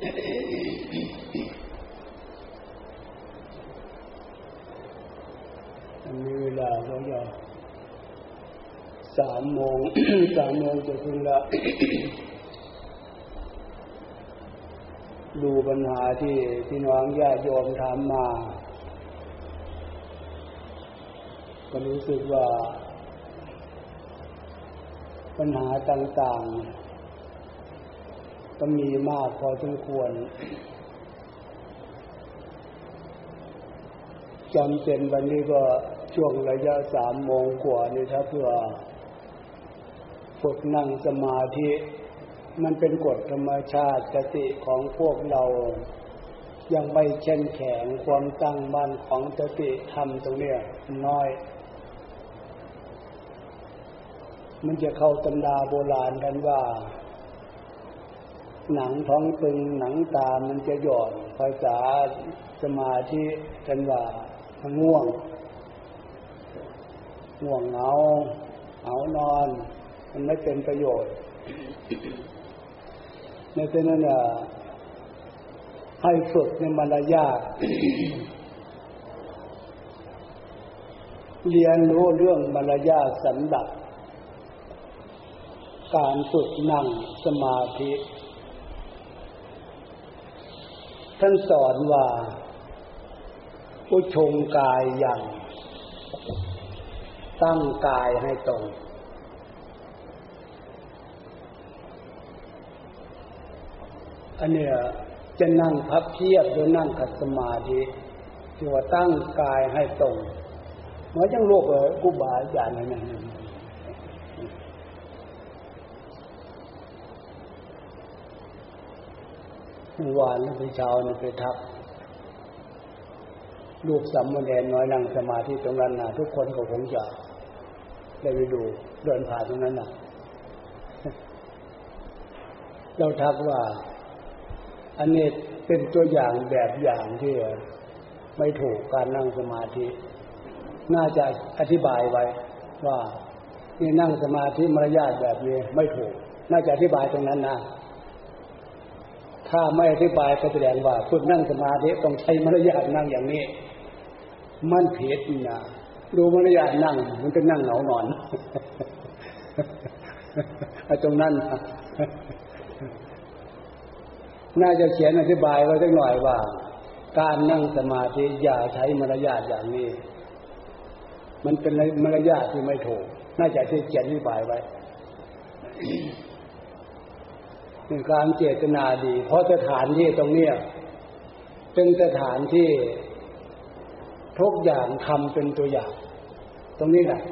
อันนี้เวลาเขาจะสามโมงสามโมงจะถึงละดูปัญหาที่พี่น้องญาติโยมถามมา ก็รู้สึกว่า ปัญหาต่าง ๆ ก็มีมากพอสมควรจำเป็นวันนี้ก็ช่วงระยะสามโมงกว่านี่ถ้าเพื่อฝึกนั่งสมาธิ มันเป็นกฎธรรมชาติสติของพวกเรา ยังไม่เช่นแข็งความตั้งมั่นของสติธรรมตรงเนี้ยน้อย มันจะเข้าตำราโบราณกันว่า หนังท้องตึงหนังตามันจะหย่อนภาษาสมาธิกันว่าง่วง ง่วงเหงาเอานอน มันไม่เป็นประโยชน์ในเช่นนั้นให้ฝึกในมารยาทเรียนรู้เรื่องมารยาทสันดับการฝึกนั่งสมาธิ ท่านสอนว่าผู้ชงกายอย่างตั้งกายให้ตรง อันเนี้ยจะนั่งพับเพียบหรือนั่งขัดสมาธิที่ว่าตั้งกายให้ตรงเหมือนจังโลกเออกูบาอาจารย์นั่นเมื่อวานเมื่อเช้านี่ไปทักลูกสัมมาเนรน้อยนั่งสมาธิตรงนั้นนะทุกคนก็คงจะได้ไปดูเดินผ่านตรงนั้นนะเราทักว่าอันนี้เป็นตัวอย่างแบบอย่างที่ไม่ถูกการนั่งสมาธิ น่าจะอธิบายไว้ ว่านี่นั่งสมาธิมารยาทแบบนี้ไม่ถูก น่าจะอธิบายตรงนั้นนะ ถ้าไม่อธิบายก็แสดงว่าฝึกนั่งสมาธิต้องใช้มารยาทนั่งอย่างนี้ มันผิดนะดูมารยาทนั่ง มันเป็นนั่งเหงานอนตรงนั้นน่าจะเขียนอธิบายไว้สักหน่อยว่า การนั่งสมาธิอย่าใช้มารยาทอย่างนี้ มันเป็นมารยาทที่ไม่ถูก น่าจะเขียนอธิบายไว้ เป็นการเจตนาดี เพราะสถานที่ตรงเนี้ยเป็นสถานที่ทุกอย่างทำเป็นตัวอย่าง ตรงนี้แหละ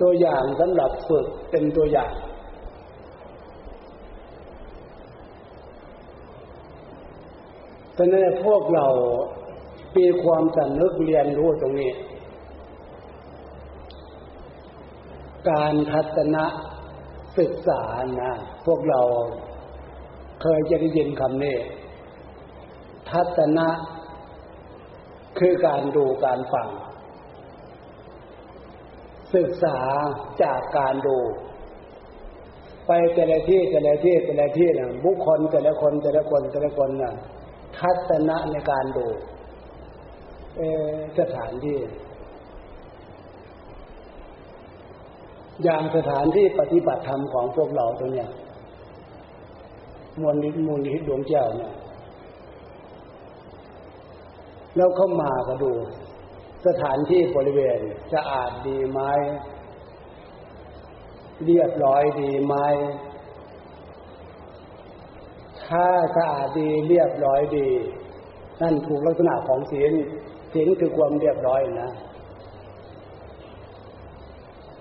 ตัวอย่างสำหรับฝึกเป็นตัวอย่างเพราะนั้นพวกเรามีความสำนึกเรียนรู้ตรงนี้ การทัศนะ ศึกษานะ พวกเราเคยจะได้ยินคำนี้ ทัศนะ คือการดูการฟัง ศึกษาจากการดู ไปแต่ละที่แต่ละที่แต่ละที่นะบุคคลแต่ละคนแต่ละคนแต่ละคนนะทัศนะในการดูสถานที่ อย่างสถานที่ปฏิบัติธรรมของพวกเราตรงเนี้ยมวลนิมูลนิดวงแก้วเนี่ยแล้วเข้ามาก็ดู สถานที่บริเวณสะอาดดีไหมเรียบร้อยดีไหมถ้าสะอาดดีเรียบร้อยดี นั่นถูกลักษณะของศีลศีลคือความเรียบร้อยนะ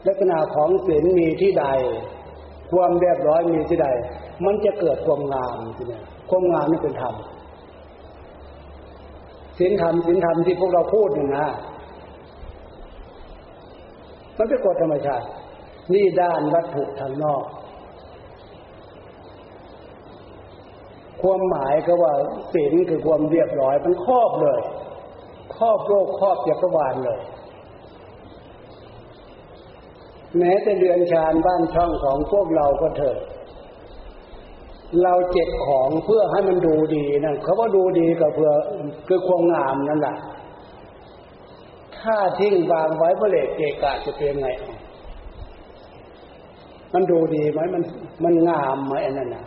ลักษณะของศีลมีที่ใด ความเรียบร้อยมีที่ใด มันจะเกิดความงามทีนี้ความงามนี่เป็นธรรมศีลธรรมศีลธรรมที่พวกเราพูดนี่นะมันเป็นกฎธรรมชาติ นี่ด้านวัตถุทางนอก ความหมายก็ว่าศีลคือความเรียบร้อยมันครอบเลย ครอบโลกครอบจักรวาลเลย แม้แต่เรือนชานบ้านช่องของพวกเราก็เถิดเราเจ็บของเพื่อให้มันดูดีนั่นเขาว่าดูดีก็เพื่อคือความงามนั่นแหละถ้าทิ้งวางไว้เพื่อเลกเกะกะจะเป็นไง มันดูดีไหมมันมันงามไหมอันนั้นนะ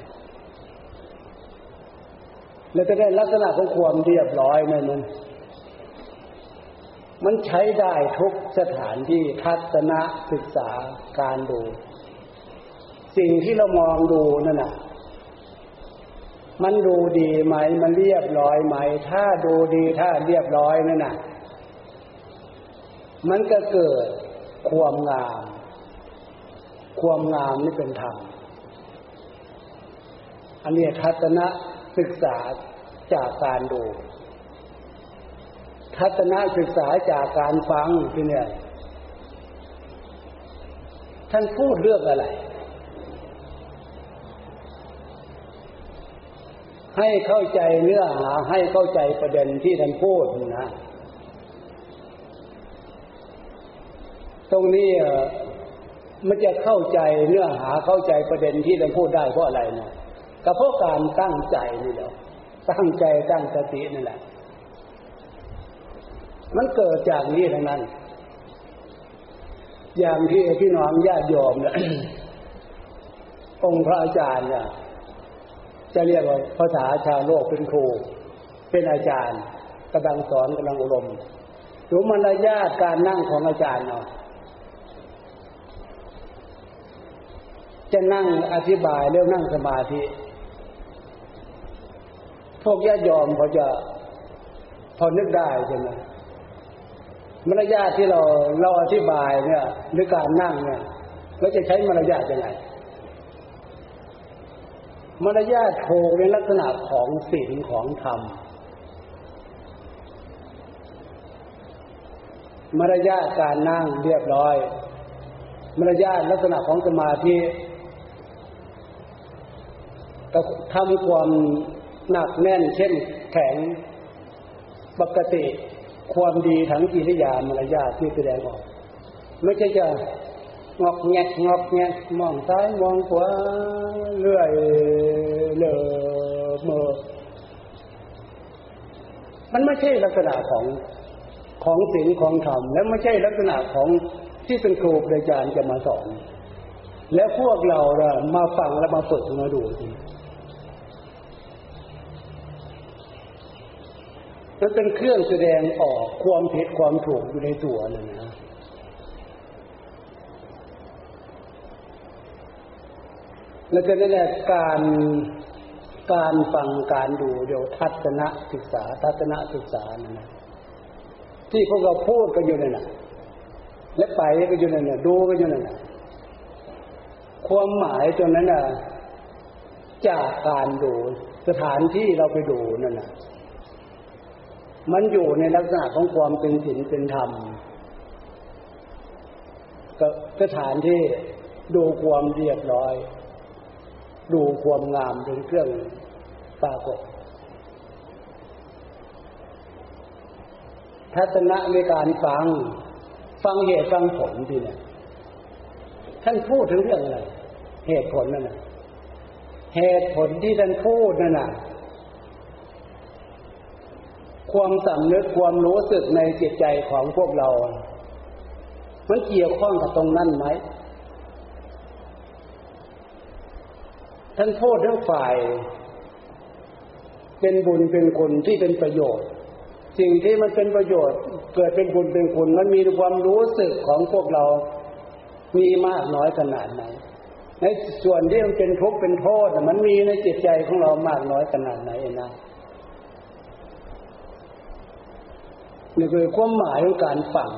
แล้วจะได้ลักษณะของความเรียบร้อยไหมมัน มันใช้ได้ทุกสถานที่ทัศนศึกษาการดู สิ่งที่เรามองดูนั่นน่ะ มันดูดีไหม มันเรียบร้อยไหม ถ้าดูดีถ้าเรียบร้อยนั่นน่ะ มันก็เกิดความงาม ความงามนี่เป็นธรรม อันนี้ทัศนศึกษาจากการดู ทัศนศึกษาจากการฟังที่เนี่ย ท่านพูดเรื่องอะไร ให้เข้าใจเนื้อหาให้เข้าใจประเด็นที่ท่านพูดนะ ตรงนี้มันจะเข้าใจเนื้อหาเข้าใจประเด็นที่ท่านพูดได้เพราะอะไรนะก็เพราะการตั้งใจนี่แหละตั้งใจตั้งสตินั่นแหละ มันเกิดจากนี้ทั้งนั้น อย่างที่พี่น้องญาติโยมเนี่ยองค์พระอาจารย์เนี่ยจะเรียกว่าภาษาชาวโลกเป็นครู เป็นอาจารย์กำลังสอนกำลังอบรมดูมารยาทการนั่งของอาจารย์เนาะจะนั่งอธิบายเรื่องนั่งสมาธิ พวกญาติยอมเขาจะพอนึกได้ใช่ไหม มารยาทที่เราเราอธิบายเนี่ยหรือการนั่งเนี่ยเราจะใช้มารยาทยังไงมารยาทโคในลักษณะของศีลของธรรมมารยาทการนั่งเรียบร้อย มารยาทลักษณะของสมาธิทำความหนักแน่นเข้มแข็งปกติ ความดีทั้งกิริยามารยาทที่แสดงออก ไม่ใช่จะงอกแงกงอกแงกมองซ้ายมองขวาเลื่อยเลอเมอมันไม่ใช่ลักษณะของของศีลของธรรมและไม่ใช่ลักษณะของที่เป็นครูอาจารย์จะมาสอน แล้วพวกเรามาฟังแล้วมาฝึกมาดูที มันเป็นเครื่องแสดงออกความผิดความถูกอยู่ในตัวเลยนนะแล้วก็นั่นแหละการการฟังการดูเดี๋ยวทัศนศึกษาทัศนศึกษานะนนะที่พวกเราพูดกันอยู่นั่นนะและไปก็อยู่นั่นนะดูก็อยู่นั่นนะความหมายตรงนั้นนะจากการดูสถานที่เราไปดูนั่นนะ มันอยู่ในลักษณะของความเป็นศีลเป็นธรรมก็สถานที่ดูความเรียบร้อย ดูความงามเป็นเครื่องปรากฏทัศนะในการฟัง ฟังเหตุฟังผลทีเนี่ยท่านพูดถึงเรื่องอะไร เหตุผลนั่นนะเหตุผลที่ท่านพูดนั่นน่ะ ความสำนึกความรู้สึกในจิตใจของพวกเรา มันเกี่ยวข้องกับตรงนั้นไหม ท่านพูดเรื่องฝ่าย เป็นบุญเป็นคุณที่เป็นประโยชน์ สิ่งที่มันเป็นประโยชน์ เกิดเป็นบุญเป็นคุณมันมีความรู้สึกของพวกเรา มีมากน้อยขนาดไหนในส่วนที่มันเป็นทุกข์เป็นโทษมันมีในจิตใจของเรามากน้อยขนาดไหนนะ นี่คือความหมายของการฟัง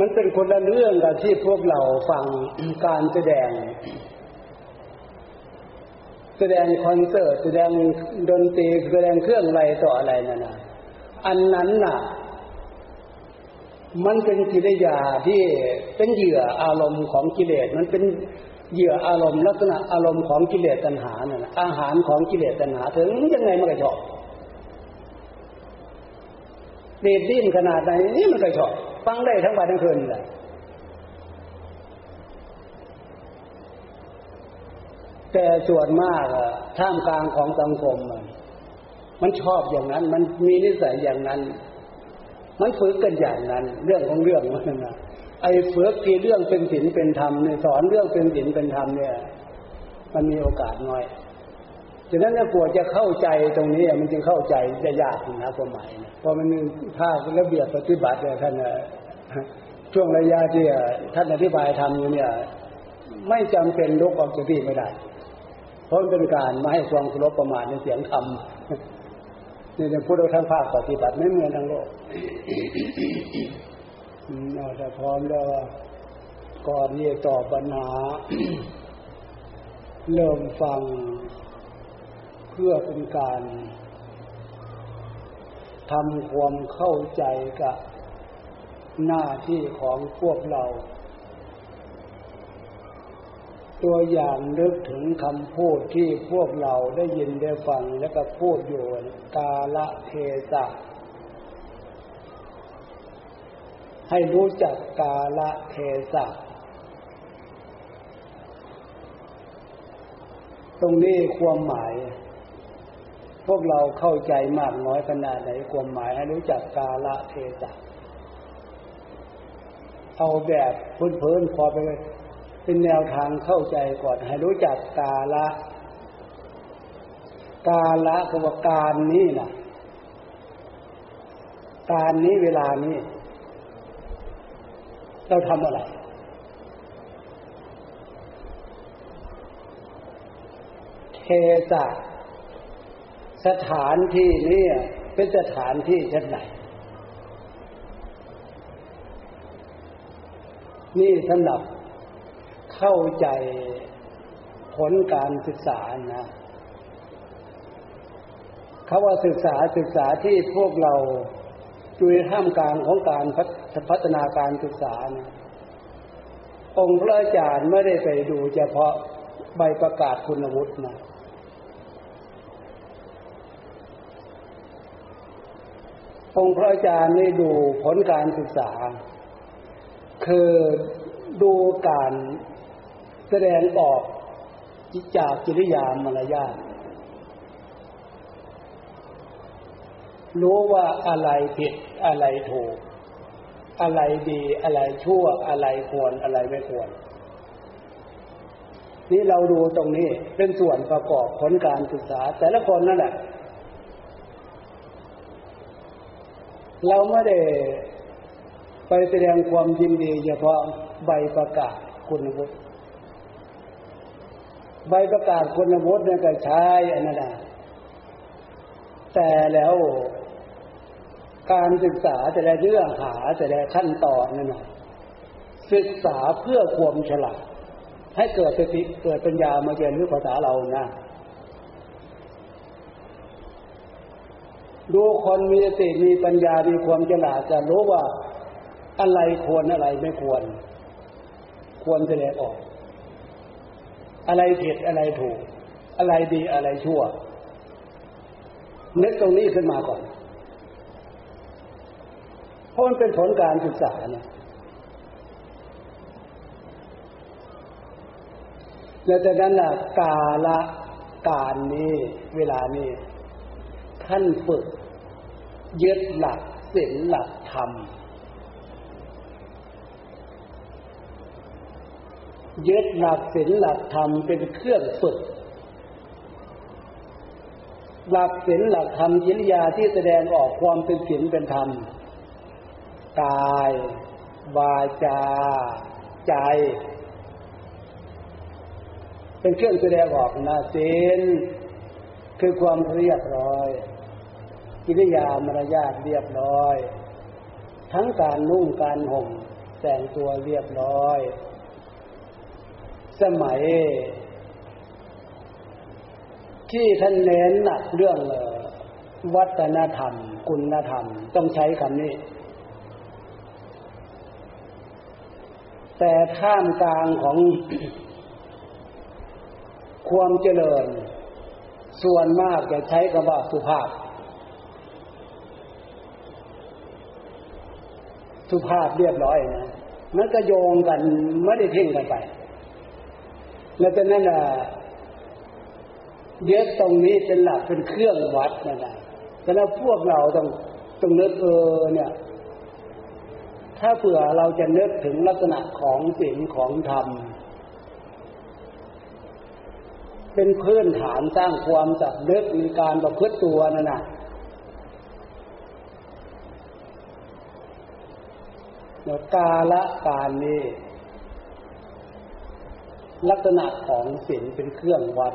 มันเป็นคนละเรื่องกับที่พวกเราฟังการแสดง แสดงคอนเสิร์ตแสดงดนตรีแสดงเครื่องอะไรต่ออะไรนั่นนะอันนั้นน่ะ มันเป็นกิริยาที่เป็นเหยื่ออารมณ์ของกิเลสมันเป็น เหยื่ออารมณ์ลักษณะอารมณ์ของกิเลสตัณหาเนี่ยอาหารของกิเลสตัณหาถึงยังไงมันก็ชอบเด็ดดิ้นขนาดไหนนี่มันก็ชอบฟังได้ทั้งวันทั้งคืนเลยแต่ส่วนมากอะท่ามกลางของสังคมมันชอบอย่างนั้น มันมีนิสัยอย่างนั้น มันฝึกกันอย่างนั้น เรื่องของเรื่องมันนะ ไอ้ฝึกที่เรื่องเป็นศีลเป็นธรรมเนี่ยสอนเรื่องเป็นศีลเป็นธรรมเนี่ย มันมีโอกาสน้อยฉะนั้นเนี่ยกลัวจะเข้าใจตรงนี้มันจึงเข้าใจจะยากนะความหมายนะเพราะมันถ้าระเบียบปฏิบัติเนี่ยท่านช่วงระยะที่ท่านอธิบายทำอยู่เนี่ย ไม่จำเป็นลุกออกจากที่ไม่ได้ เพราะมันเป็นการไม่ให้ความเคารพประมาทในเสียงธรรมนี่เป็นพุทธทางภาคปฏิบัติไม่เหมือนทางโลก เราจะพร้อมแล้วก่อนนี้ตอบปัญหา เริ่มฟังเพื่อเป็นการทำความเข้าใจกับหน้าที่ของพวกเรา ตัวอย่างนึกถึงคำพูดที่พวกเราได้ยินได้ฟังแล้วก็พูดอยู่กาละเทศะ ให้รู้จักกาละเทศะตรงนี้ความหมาย พวกเราเข้าใจมากน้อยขนาดไหนความหมายให้รู้จักกาละเทศะเอาแบบพื้นๆพอไปเป็นแนวทางเข้าใจก่อนให้รู้จักกาละ กาละก็ว่าการนี้นะการนี้เวลานี้ เราทำอะไร เทสะสถานที่นี้เป็นสถานที่ชั้นไหน นี่สำหรับเข้าใจผลการศึกษานะคาว่าศึกษาศึกษาที่พวกเราอยู่ท่ามกลางของการพัฒ พัฒนาการศึกษานะองค์พระอาจารย์ไม่ได้ไปดูเฉพาะใบประกาศคุณวุฒินะองค์พระอาจารย์นี่ดูผลการศึกษา คือดูการแสดงออกจากจิริยามารยาทรู้ว่าอะไรผิดอะไรถูก อะไรดีอะไรชั่วอะไรควรอะไรไม่ควร นี่เราดูตรงนี้เป็นส่วนประกอบผลการศึกษา แต่ละคนนั่นแหละ เราไม่ได้ไปแสดงความยินดีเฉพาะใบประกาศคุณวุฒิใบประกาศคุณวุฒินี่ยก็ใช้อันนั้นแต่แล้ว การศึกษาแต่ละเรื่องหาแต่ละขั้นตอนนั่นนะศึกษาเพื่อความฉลาดให้เกิดสติเกิดปัญญามาเรียนรู้ภาษาเรานะดูคนมีสติมีปัญญามีความฉลาดจะรู้ว่าอะไรควรอะไรไม่ควร ควรแสดงออก อะไรผิดอะไรถูก อะไรดีอะไรชั่วนึกตรงนี้ขึ้นมาก่อน เพราะมันเป็นผลการศึกษาเนี่ยแล้วจากนั้นล่ะกาละการนี้เวลานี้ท่านฝึก ยึดหลักศีลหลักธรรม ยึดหลักศีลหลักธรรมเป็นเครื่องฝึก หลักศีลหลักธรรมจิริยาที่แสดงออกความเป็นศีลเป็นธรรม กาย วาจา ใจ เป็นเครื่องแสดงออกนะศีลคือความเรียบร้อยกิริยามารยาทเรียบร้อย ทั้งการนุ่งการห่มแต่งตัวเรียบร้อย สมัย ที่ท่านเน้นหนักเรื่องวัฒนธรรม คุณธรรม ต้องใช้คำนี้ แต่ท่ามกลางของความเจริญ ส่วนมากจะใช้คำว่าสุภาพ สุภาพเรียบร้อยนะมันก็โยงกันไม่ได้ทิ้งกันไป แล้วจากนั้นล่ะเยอะตรงนี้เป็นหลักเป็นเครื่องวัดนะนะแต่แล้วพวกเราต้องต้องนึกเออเนี่ย ถ้าเผื่อเราจะนึกถึงลักษณะของศีลของธรรม เป็นพื้นฐานสร้างความสับนึกในการประพฤติตัวนั่นนะเดี๋ยวกาละการนี้ลักษณะของศีลเป็นเครื่องวัด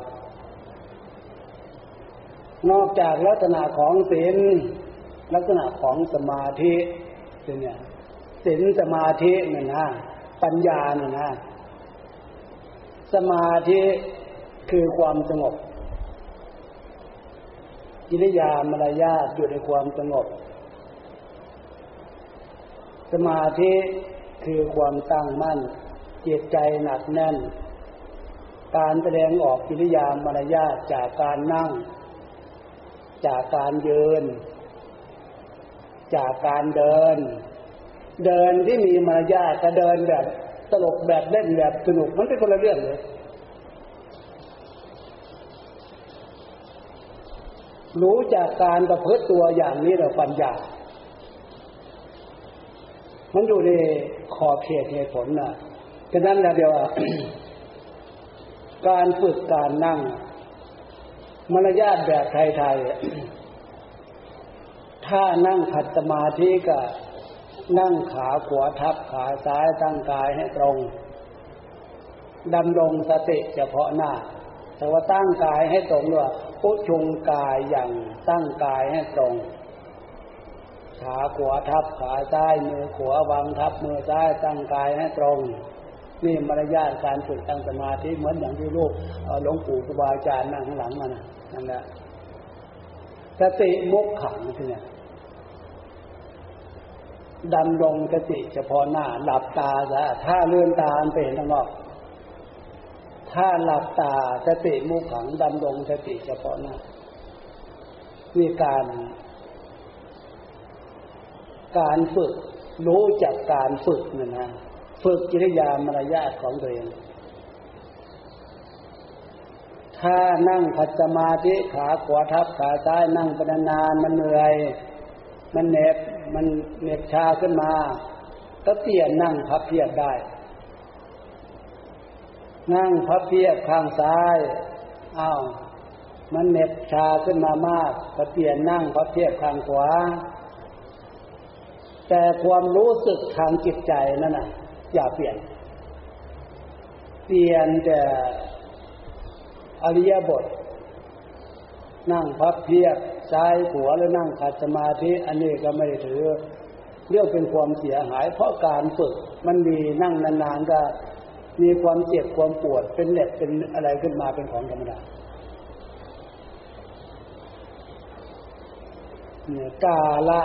นอกจากลักษณะของศีลลักษณะของสมาธิเนี่ย ศีลสมาธิเนี่ยนะ ปัญญาเนี่ยนะ สมาธิคือความสงบกิริยามารยาทอยู่ในความสงบ สมาธิคือความตั้งมั่นจิตใจหนักแน่น การแสดงออกกิริยามารยาทจากการนั่ง จากการยืน จากการเดิน เดินที่มีมารยาทกับเดินแบบตลกแบบเล่นแบบสนุกมันเป็นคนละเรื่องเลยรู้จากการประพฤติตัวอย่างนี้เราปัญญา มันอยู่ในขอบเขตเหตุผลนะฉะนั้นแล้วเดียวการฝึกการนั่ง มารยาทแบบไทยๆ ถ้านั่งขัดสมาธิก็ นั่งขาขวาทับขาซ้ายตั้งกายให้ตรงดำรงสติเฉพาะหน้า แต่ว่าตั้งกายให้ตรงด้วยพุชุงกายอย่างตั้งกายให้ตรง ขาขวาทับขาซ้ายมือขวาวางทับมือซ้ายตั้งกายให้ตรง นี่มารยาทการฝึกตั้งสมาธิเหมือนอย่างที่ลูกหลวงปู่ครูบาอาจารย์นั่งข้างหลังมันนั่นแหละสติมุกขังที่เนี่ย ดำรงสติเฉพาะหน้า หลับตาซะถ้าเลื่อนตาไปเห็นข้างนอก ถ้าหลับตาสติมุขังดำรงสติเฉพาะหน้ามีการการฝึกรู้จากการฝึกนะนะฝึกกิริยามารยาทของตัวเอง ถ้านั่งขัดสมาธิขาขวาทับขาซ้ายนั่งเป็นนานมันเหนื่อย มันเหน็บ มันเหน็บชาขึ้นมาก็เปลี่ยนนั่งพับเพียบได้ นั่งพับเพียบข้างซ้ายอ้าวมันเหน็บชาขึ้นมามากก็เปลี่ยนนั่งพับเพียบข้างขวา แต่ความรู้สึกทางจิตใจนั่นน่ะ อย่าเปลี่ยน เปลี่ยนแต่อริยบท นั่งพับเพียบซ้ายหัวหรือนั่งขัดสมาธิอันนี้ก็ไม่ได้ถือเรื่องเป็นความเสียหาย เพราะการฝึกมันมีนั่งนานๆก็มีความเจ็บความปวดเป็นเหน็บเป็นอะไรขึ้นมาเป็นของธรรมดาเนี่ยกาละ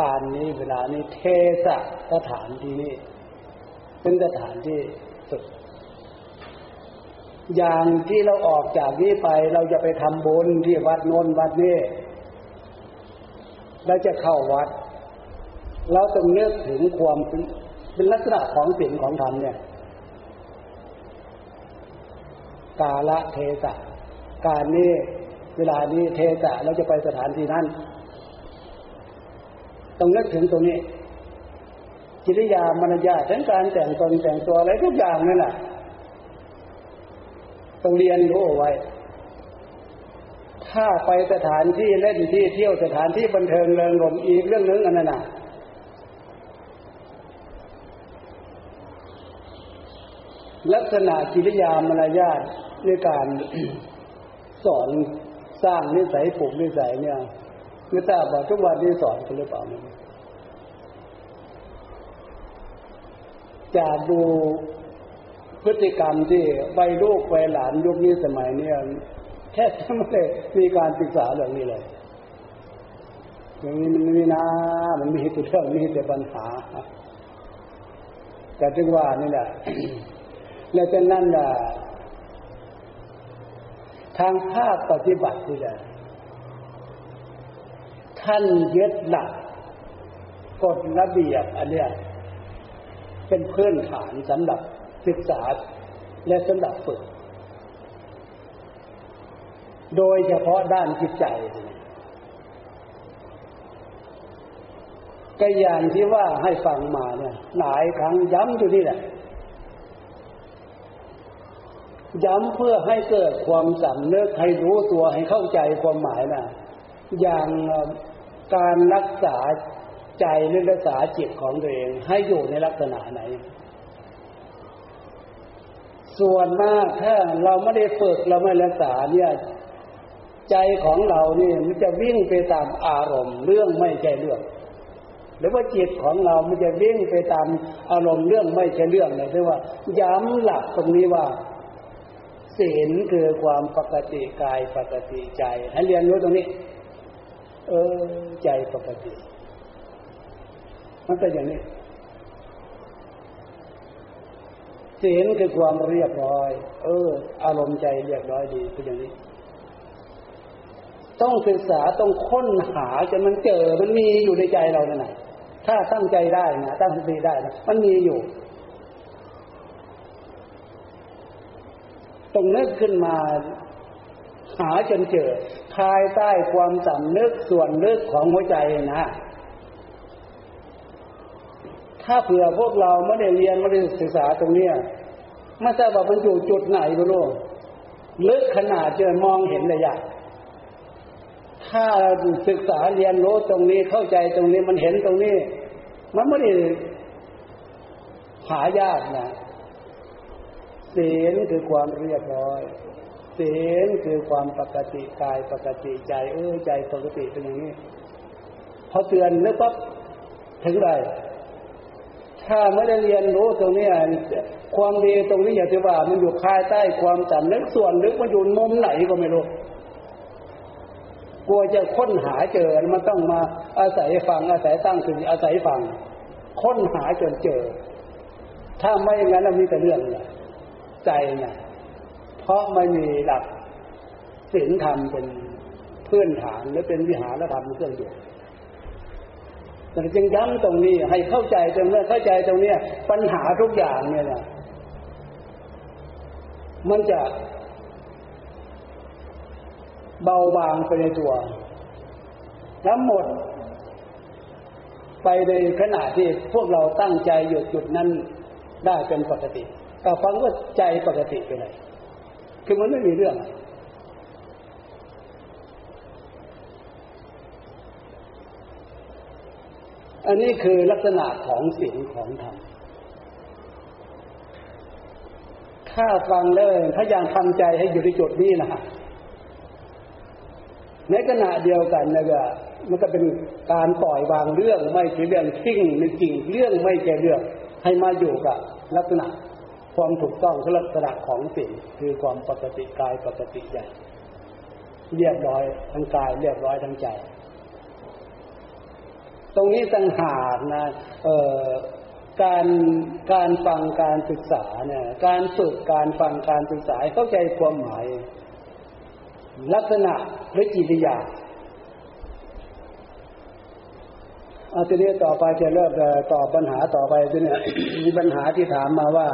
การนี้เวลานี้เทสะสถานที่นี้เป็นสถานที่สุด อย่างที่เราออกจากนี้ไปเราจะไปทำบุญที่วัดโน้นวัดนี้เราจะเข้าวัด เราต้องเลือกถึงความเป็นลักษณะของสิ่งของธรรมเนี่ยกาละเทสะการนี้เวลานี้เทสะเราจะไปสถานที่นั้นต้องนึกถึงตรงนี้ กิริยามารยาทั้งการแต่งตนแต่งตัวอะไรทุกอย่างนั่นแหละ ต้องเรียนรู้เอาไว้ ถ้าไปสถานที่เล่นที่เที่ยวสถานที่บันเทิงเริงรมอีกเรื่องนึงอันนั้นนะลักษณะกิริยามารยาทในการสอนสร้างนิสัยปลูกนิสัยเนี่ยไม่ทราบว่าทุกวันนี้สอนกันหรือเปล่าจากดู พฤติกรรมที่ใบลูกใบหลานยุคนี้สมัยนี้แค่ไม่ได้มีการศึกษาเรื่องนี้เลยอย่างนี้มันไม่มีนะมันมีแต่เรื่องมีแต่ปัญหาแต่ถึงว่านี่แหละแล้วจะนั่นแหละทางภาคปฏิบัตินี่แหละท่านยึดหลักกฎระเบียบอันเนี้ยเป็นพื้นฐานสำหรับ ศึกษาและสำหรับฝึก โดยเฉพาะด้านจิตใจก็อย่างที่ว่าให้ฟังมาเนี่ยหลายครั้งย้ำอยู่นี่แหละ ย้ำเพื่อให้เกิดความสำเนึกให้รู้ตัวให้เข้าใจความหมายนะอย่างการรักษาใจหรือรักษาจิตของตัวเอง ให้อยู่ในลักษณะไหน ส่วนมากถ้าเราไม่ได้ฝึกเราไม่รักษาเนี่ยใจของเรานี่มันจะวิ่งไปตามอารมณ์เรื่องไม่ใช่เรื่อง หรือว่าจิตของเรา มันจะวิ่งไปตามอารมณ์เรื่องไม่ใช่เรื่องเลยเรียว่า ย้ำหลักตรงนี้ว่าศีลคือความปกติกายปกติใจ ให้เรียนรู้ตรงนี้ เออใจปกติ มันเป็นอย่างนี้ ศีลคือความเรียบร้อย เออ อารมณ์ใจเรียบร้อยดีเป็นอย่างนี้ ต้องศึกษาต้องค้นหาจนมันเจอมันมีอยู่ในใจเรานั่นแหละถ้าตั้งใจได้นะตั้งสติได้นะมันมีอยู่ต้องนึกขึ้นมาหาจนเจอภายใต้ความสำนึกส่วนลึกของหัวใจนะ ถ้าเผื่อพวกเราไม่ได้เรียนไม่ได้ศึกษาตรงเนี้ยไม่ทราบว่ามันอยู่จุดไหนก็รู้ลึกขนาดจนมองเห็นได้ยากถ้าศึกษาเรียนรู้ตรงนี้เข้าใจตรงนี้มันเห็นตรงนี้ มันไม่ได้หายากนะศีลคือความเรียบร้อยศีลคือความปกติกายปกติใจ เออใจปกติเป็นอย่างนี้ พอเตือนนึกปั๊บถึงไร ถ้าไม่ได้เรียนรู้ตรงนี้ความดีตรงนี้อย่าถือว่ามันอยู่ภายใต้ความจำนึกส่วนลึกมันอยู่มุมไหนก็ไม่รู้กลัวจะค้นหาเจอมันต้องมาอาศัยฟังอาศัยตั้งสติอาศัยฟัง ค้นหาจนเจอ ถ้าไม่อย่างนั้นมีแต่เรื่องนี่ยใจเนี่ยเพราะไม่มีหลักศีลธรรมเป็นพื้นฐานหรือเป็นวิหารธรรมเครื่องอยู่ จึงย้ำตรงนี้ให้เข้าใจตรงนี้เข้าใจตรงนี้ปัญหาทุกอย่างเนี่ยนะมันจะเบาบางไปในตัว ทั้งหมด ไปในขณะที่พวกเราตั้งใจหยุดจุดนั้นได้เป็นปกติแต่ฟังว่าใจปกติไปเลยคือมันไม่มีเรื่อง อันนี้คือลักษณะของสิ่งของธรรม ถ้าฟังเลยถ้ายังทำใจให้อยู่ในจุดนี้นะในขณะเดียวกันนะก็มันก็เป็นการปล่อยวางเรื่องไม่ใช่เรื่องทิ้งไม่จริงเรื่องไม่ใช่เรื่อง ให้มาอยู่กับลักษณะความถูกต้องคือลักษณะของสิ่งคือความปกติกายปกติใจเรียบร้อยทั้งกายเรียบร้อยทั้งใจ ตรงนี้ต่างหากนะเอ่อการการฟังการศึกษาเนี่ย การฝึกการฟังการศึกษาเข้าใจความหมาย ลักษณะหรือจิตยาอาทีนี้ต่อไปจะเริ่มตอบปัญหาต่อไปทีนี้มีปัญหาที่ถามมาว่า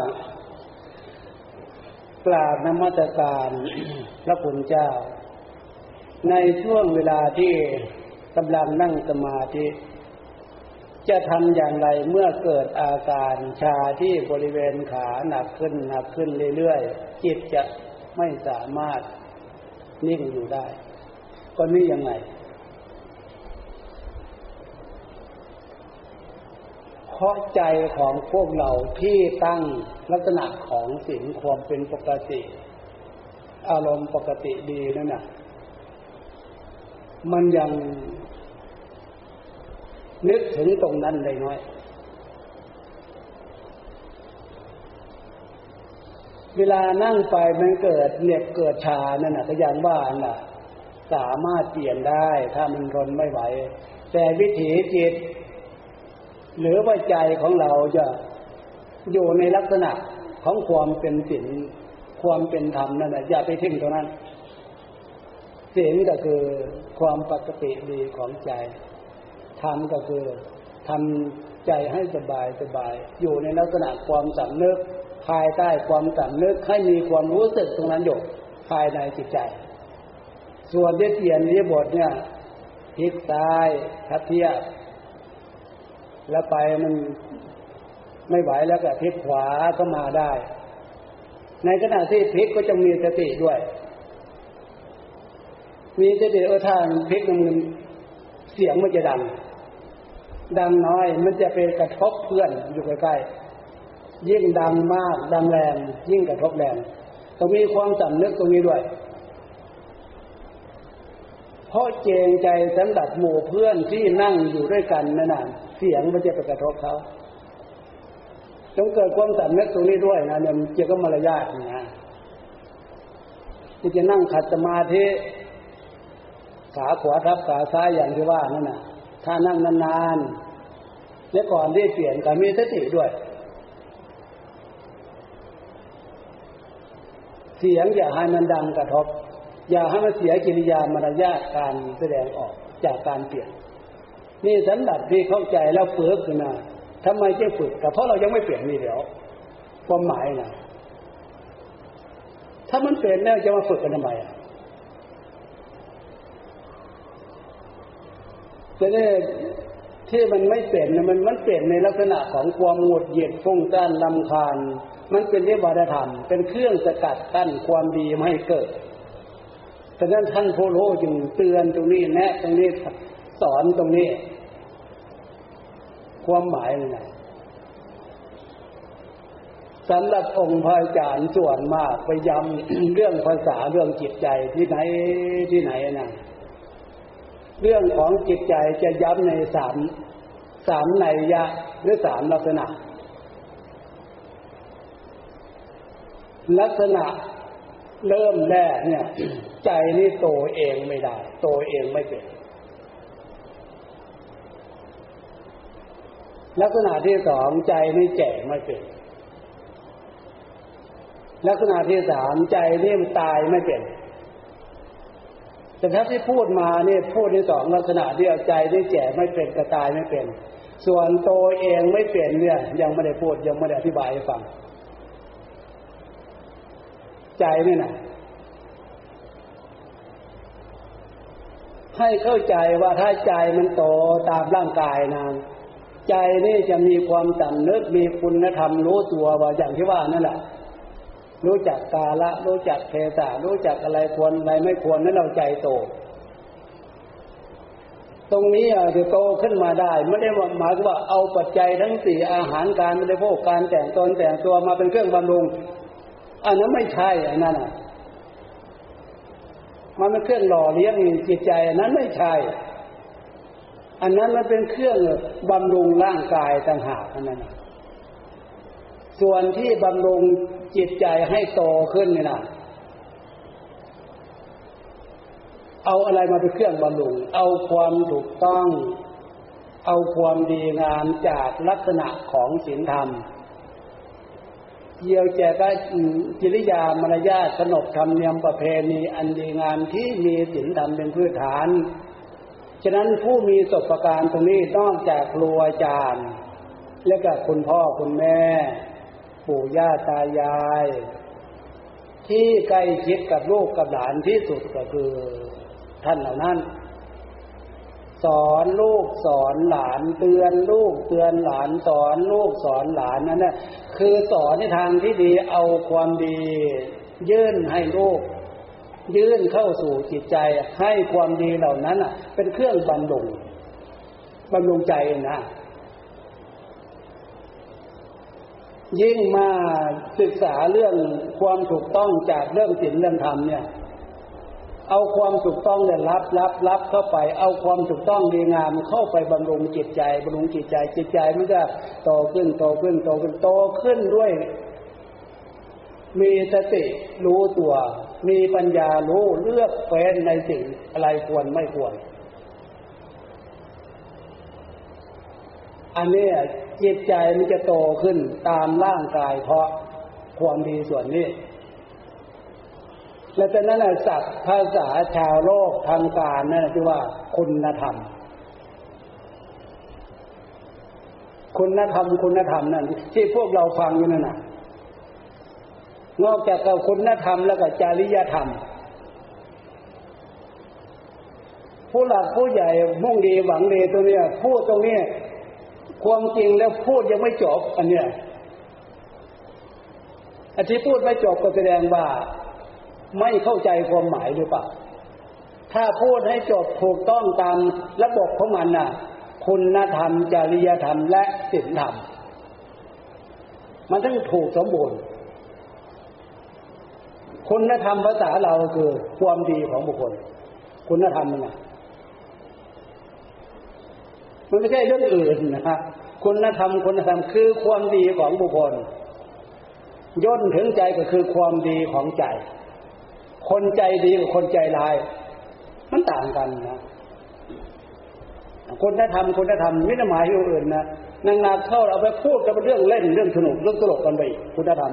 กราบนมัตการพระคุณเจ้า ในช่วงเวลาที่กำลังนั่งสมาธิ จะทำอย่างไรเมื่อเกิดอาการชาที่บริเวณขาหนักขึ้นหนักขึ้นเรื่อยๆ จิตจะไม่สามารถนิ่งอยู่ได้ ก็นี่ยังไง เพราะใจของพวกเราที่ตั้งลักษณะของสิ่งความเป็นปกติ อารมณ์ปกติดีนั่นน่ะ มันยัง นึกถึงตรงนั้นเลยน้อย เวลานั่งไปมันเกิดเหน็บเกิดชานั่นนะก็อย่างว่าน่ะ สามารถเปลี่ยนได้ ถ้ามันทนไม่ไหว แต่วิถีจิต หรือว่าใจของเราจะอยู่ในลักษณะของความเป็นศีลความเป็นธรรมนั่นแหละอย่าไปทิ้งตรงนั้นศีลก็คือความปกติดีของใจ ธรรมก็คือทำใจให้สบายสบาย อยู่ในลักษณะความสำนึก ภายใต้ความสำนึกให้มีความรู้สึกตรงนั้นอยู่ภายในจิตใจ ส่วนที่เปลี่ยนนี้บทเนี่ยพลิกซ้ายทัดเทียบแล้วไปมันไม่ไหวแล้วก็พลิกขวาก็มาได้ ในขณะที่พลิกก็จะมีสติด้วย มีสติเออถ้าพลิกมันเสียงมันจะดัง ดังน้อย มันจะไปกระทบเพื่อนอยู่ใกล้ๆยิ่งดังมากดังแรง ยิ่งกระทบแรงต้องมีความสำนึกตรงนี้ด้วย เพราะเจงใจสำหรับหมู่เพื่อนที่นั่งอยู่ด้วยกันนั่นน่ะเสียงมันจะไปกระทบเขาต้องเกิดความสำนึกตรงนี้ด้วยนะเนี่ยเกี่ยวกับมารยาทนะที่จะนั่งขัดสมาธิขาขวาทับขาซ้ายอย่างที่ว่านั่นน่ะ ถ้านั่งนานๆ และก่อนที่เปลี่ยนก็มีสติด้วย เสียงอย่าให้มันดังกระทบ อย่าให้มันเสียกิริยามารยาทการแสดงออกจากการเปลี่ยน นี่สันดับที่เข้าใจแล้วฝึกขึ้นมาทำไมจะฝึกก็เพราะเรายังไม่เปลี่ยนนี่เดี๋ยวความหมายนะถ้ามันเปลี่ยนแล้วจะมาฝึกกันทำไมอะ จะได้ที่มันไม่เปลี่ยนมันมันเปลี่ยนในลักษณะของความหงุดหงิดฟุ้งซ่านลำคาญ มันเป็นเรื่องบารธรรม เป็นเครื่องสกัดกั้นความดีไม่ให้เกิดฉะนั้นท่านโพโลจึงเตือนตรงนี้แนะตรงนี้สอนตรงนี้ ความหมายเลยนะสำหรับองค์พระอาจารย์ส่วนมากไปย้ำเรื่องภาษาเรื่องจิตใจที่ไหนที่ไหนนะ เรื่องของจิตใจจะย้ำในสามสามในยะหรือสามลักษณะ ลักษณะเริ่มแรกเนี่ย ใจนี่โตเองไม่ได้ โตเองไม่เป็นลักษณะที่สองใจนี่แก่ไม่เป็น ลักษณะที่สามใจนี่มันตายไม่เป็น แต่ถ้าที่พูดมาเนี่ยพูดในสองลักษณะที่เอาใจนี่แก่ไม่เป็นกระตายไม่เป็น ส่วนโตเองไม่เป็นเนี่ย ยังไม่ได้พูดยังไม่ได้อธิบายให้ฟัง ใจนี่นะให้เข้าใจว่าถ้าใจมันโตตามร่างกายนะใจนี่จะมีความสำนึกมีคุณธรรมรู้ตัวว่าอย่างที่ว่านั่นแหละ รู้จักกาละ รู้จักเทศะรู้จักอะไรควรอะไรไม่ควรนั้นเราใจโต ตรงนี้อาจจะโตขึ้นมาได้ ไม่ได้หมายว่าเอาปัจจัยทั้งสี่อาหารการบริโภคการแต่งตนแต่งตัวมาเป็นเครื่องบำรุงอันนั้นไม่ใช่อันนั้นอะมันเป็นเครื่องหล่อเลี้ยงจิตใจอันนั้นไม่ใช่ อันนั้นมันเป็นเครื่องบำรุงร่างกายต่างหากอันนั้น ส่วนที่บำรุง จิตใจให้โตขึ้นนี่นะเอาอะไรมาเป็นเครื่องบำรุง เอาความถูกต้อง เอาความดีงามจากลักษณะของศีลธรรม เยียวแจก็จิริยามารยาทขนบธรรมเนียมประเพณีอันดีงามที่มีศีลธรรมเป็นพื้นฐาน ฉะนั้นผู้มีสบประการตรงนี้นอกจากครูอาจารย์ และก็คุณพ่อคุณแม่ ปู่ย่าตายาย ที่ใกล้ชิดกับลูกกับหลานที่สุดก็คือ ท่านเหล่านั้น สอนลูกสอนหลานเตือนลูกเตือนหลานสอนลูกสอนหลานนั่นแหละคือสอนในทางที่ดีเอาความดี ยื่นให้ลูกยื่นเข้าสู่จิตใจให้ความดีเหล่านั้นเป็นเครื่องบำรุงบำรุงใจนะ ยิ่งมาศึกษาเรื่องความถูกต้องจากเรื่องศีลเรื่องธรรมเนี่ย เอาความถูกต้องเนี่ยรับรับรับเข้าไป เอาความถูกต้องดีงามเข้าไปบำรุงจิตใจบำรุงจิตใจจิตใจมันก็โตขึ้นโตขึ้นโตขึ้นโตขึ้นด้วย มีสติรู้ตัว มีปัญญารู้เลือกเป็นในสิ่งอะไรควรไม่ควร อันนี้จิตใจมันจะโตขึ้นตามร่างกายเพราะความดีส่วนนี้ และจากนั้นศัพท์ภาษาชาวโลกทางการนั่นคือว่าคุณธรรม คุณธรรมคุณธรรมนั่นที่พวกเราฟังอยู่นั่นน่ะ นอกจากกับคุณธรรมแล้วก็จริยธรรม ผู้หลักผู้ใหญ่มุ่งดีหวังดีตัวเนี้ยพูดตรงนี้ ความจริงแล้วพูดยังไม่จบอันเนี้ยอันที่พูดไม่จบก็แสดงว่าไม่เข้าใจความหมายหรือเปล่า ถ้าพูดให้จบถูกต้องตามระบบของมันน่ะ คุณธรรม จริยธรรม และศีลธรรม มันต้องถูกสมบูรณ์ คุณธรรมภาษาเราคือความดีของบุคคล คุณธรรมมันนะ มันไม่ใช่เรื่องอื่นนะฮะคุณธรรมคุณธรรมคือความดีของบุคคลย่นถึงใจก็คือความดีของใจ คนใจดีกับคนใจร้าย มันต่างกันนะคุณธรรมคุณธรรมไม่ได้หมายอื่นนะนางนาเข้าเราไปพูดกันเป็นเรื่องเล่นเรื่องสนุกเรื่องตลกกันไปคุณธรรม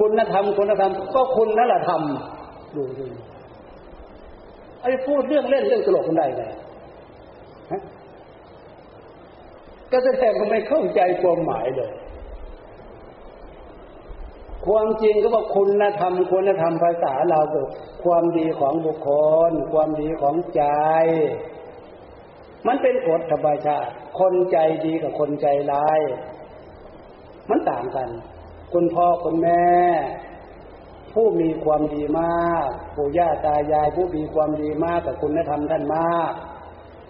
คุณธรรมคุณธรรมก็คุณนั่นแหละธรรมดูดูไอ้พูดเรื่องเล่นเรื่องตลกกันได้ไง ก็แสดงว่าไม่เข้าใจความหมายเลย ความจริงก็บอกคุณธรรมคุณธรรมภาษาเราคือความดีของบุคคล ความดีของใจ มันเป็นกฎธรรมชาติคนใจดีกับคนใจร้าย มันต่างกันคุณพ่อคุณแม่ ผู้มีความดีมากปู่ย่าตายายผู้มีความดีมากกับคุณธรรมท่านมาก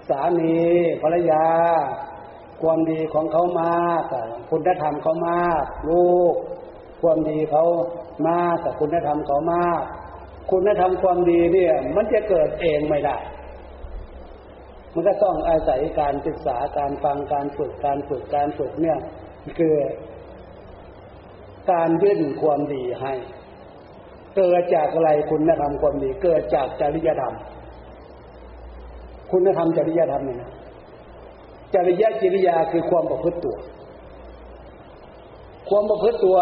สามีภรรยา ความดีของเขามากคุณธรรมเขามากลูก ความดีเขามากแต่คุณธรรมเขามาก คุณธรรมความดีเนี่ย มันจะเกิดเองไม่ได้ มันก็ต้องอาศัยการศึกษาการฟังการฝึกการฝึกการฝึกเนี่ยคือ การยื่นความดีให้ เกิดจากอะไรคุณธรรมความดี เกิดจากจริยธรรม คุณธรรมจริยธรรมเนี่ยนะ จริยจริยาคือความประพฤติตัว ความประพฤติตัว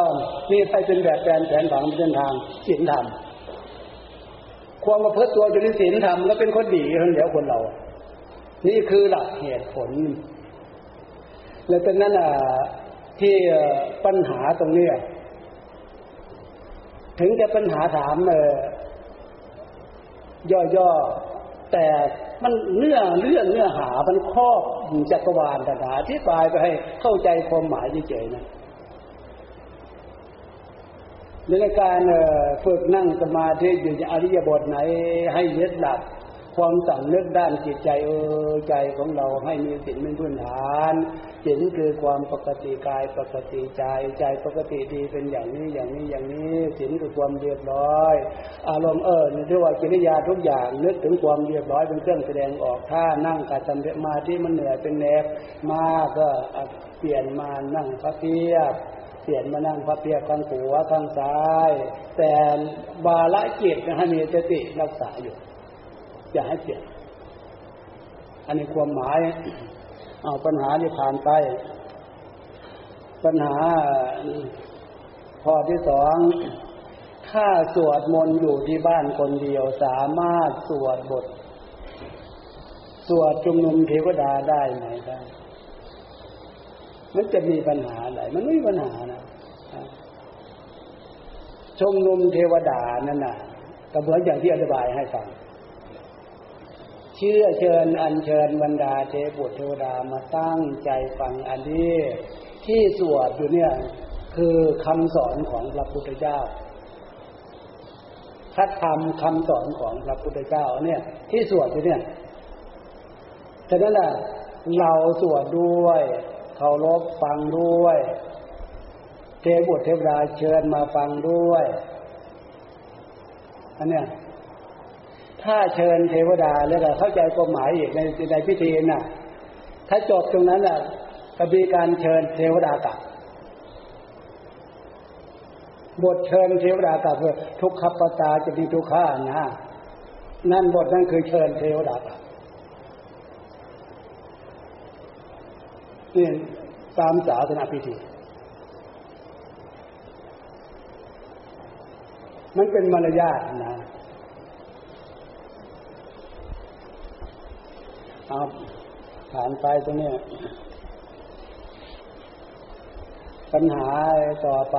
นี่ไปเป็นแบบแผนแผนผังเป็นทางศีลธรรม ความประพฤติตัวจะเป็นศีลธรรมแล้วเป็นคนดีคนเดียวคนเรา นี่คือหลักเหตุผล แล้วตอนนั้นอะที่ปัญหาตรงนี้ถึงจะปัญหาถามเย่อๆแต่มันเนื้อเรื่องเนื้อหามันครอบ จักรวาลต่างๆอธิบายไปให้เข้าใจความหมายเฉยๆนะในการฝึกนั่งสมาธิอยู่ในอริยบทไหนให้ยึดหลัก ความสั่งนึกด้านจิตใจเออใจของเราให้มีสิ่งเป็นพื้นฐานจิตคือความปกติกายปกติใจใจปกติดีเป็นอย่างนี้อย่างนี้อย่างนี้สิ่คือความเรียบร้อย อารมณ์เออเรียกว่ากิริยาทุกอย่างนึกถึงความเรียบร้อยเป็นเครื่องแสดงออกถ้านั่งกัดสมาธิมันเหนื่อยเป็นแนบมากก็เปลี่ยนมานั่งพระเพียบเปลี่ยนมานั่งพระเพียบข้างขวาข้างซ้าย แต่บาละจิตนะฮะมีสติรักษาอยู่ อย่าให้เปลี่ยอันนี้ความหมาย เอาปัญหาที่ผ่านไป ปัญหาข้อที่สองถ้าสวดมนต์อยู่ที่บ้านคนเดียวสามารถสวดบท สวดจุมนุมเทวดาได้ไหมได้มันจะมีปัญหาอะไรมันไม่มีปัญหานะชมนุมเทวดานั่นน่ะก็เหมือนอย่างที่อธิบายให้ฟัง เชื่อเชิญอัญเชิญบรรดาเทพบุตรเทวดามาตั้งใจฟังอันนี้ ที่สวดอยู่เนี่ยคือคำสอนของพระพุทธเจ้าพระธรรมคำสอนของพระพุทธเจ้าเนี่ย ที่สวดอยู่เนี่ยฉะนั้นแหละเราสวดด้วยเคารพฟังด้วย เทพบุตรเทวดาเชิญมาฟังด้วยอันเนี้ย ถ้าเชิญเทวดาแล้วก็เข้าใจความหมายอีกในในพิธีน่ะ ถ้าจบตรงนั้นน่ะก็มีการเชิญเทวดากลับบทเชิญเทวดากลับทุกขปตาจะมีทุกข้านะนั่นบทนั้นคือเชิญเทวดากลับนี่ตามศาสนาพิธี มันเป็นมารยาทนะ เอาผ่านไปตรงนี้ปัญหาต่อไป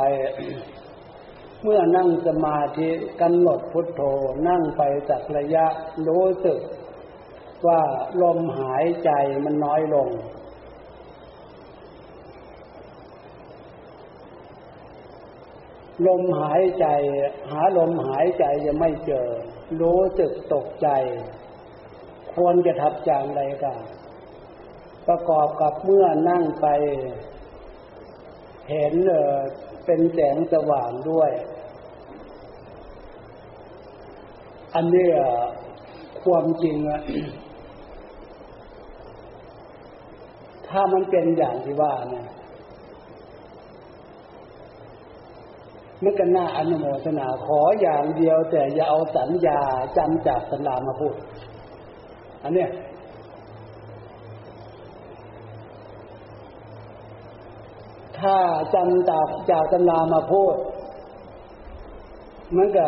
เมื่อนั่งสมาธิกำหนดพุทโธนั่งไปสักระยะรู้สึก ว่าลมหายใจมันน้อยลง ลมหายใจ หาลมหายใจยังไม่เจอ รู้สึกตกใจ ควรจะทับจางใดกันประกอบกับเมื่อนั่งไป เห็นเป็นแสงสว่างด้วย อันนี้ความจริงอะถ้ามันเป็นอย่างที่ว่าเนี่ยมันก็น่าอนุโมทนาขออย่างเดียวแต่อย่าเอาสัญญาจำจากสัญญามาพูด อันเนี้ยถ้าจำจากจากตำรามาพูดมันก็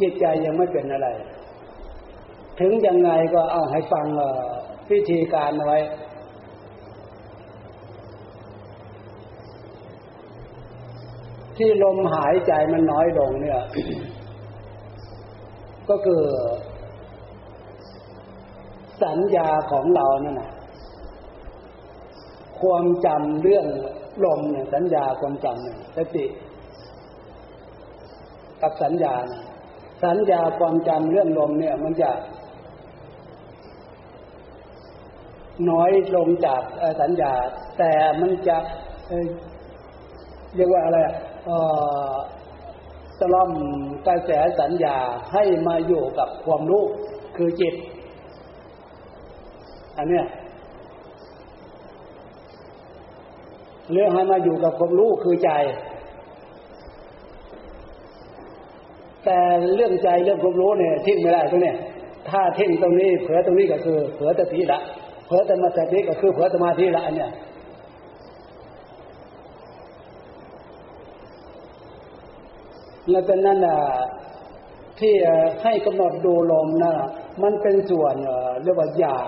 จิตใจยังไม่เป็นอะไร ถึงยังไงก็เอาให้ฟังพิธีการไว้ที่ลมหายใจมันน้อยลงเนี่ย ก็คือ สัญญาของเรานั่นนะความจำเรื่องลมเนี่ย สัญญาความจำเนี่ยสติกับสัญญา สัญญาความจำเรื่องลมเนี่ย มันจะ น้อยลงจากสัญญา แต่มันจะเรียกว่าอะไรตล่อมกระแสสัญญาให้มาอยู่กับความรู้คือจิต อันเนี้ยเรื่องให้มาอยู่กับความรู้คือใจ แต่เรื่องใจเรื่องความรู้เนี่ยทิ้งไม่ได้ตรงนี้ถ้าทิ้งตรงนี้เผือตรงนี้ก็คือเผือตติละเผือตมาสติก็คือเผือสมาธิละอันเนี้ยแล้วเป็นนั่นอะที่ให้กำหนดดูลมนะมันเป็นส่วนเรียกว่าหยา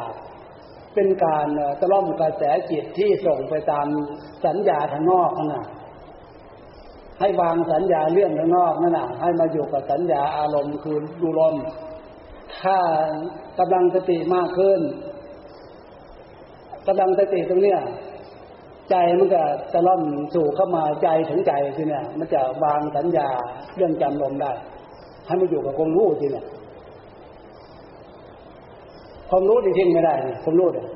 เป็นการตะล่อมกระแสจิตที่ส่งไปตามสัญญาทางนอกนะให้วางสัญญาเรื่องทางนอกนั่นนะให้มาอยู่กับสัญญาอารมณ์คือดูลมถ้ากำลังสติมากขึ้นกำลังสติตรงเนี้ยใจมันก็จะล่อมสู่เข้ามาใจถึงใจทีเนี่ย มันจะวางสัญญาเรื่องจำลมได้ ให้มาอยู่กับคงรู้ทีเนี่ย ความรู้ที่ทิ้งไม่ได้เนี่ยความรู้เนี่ย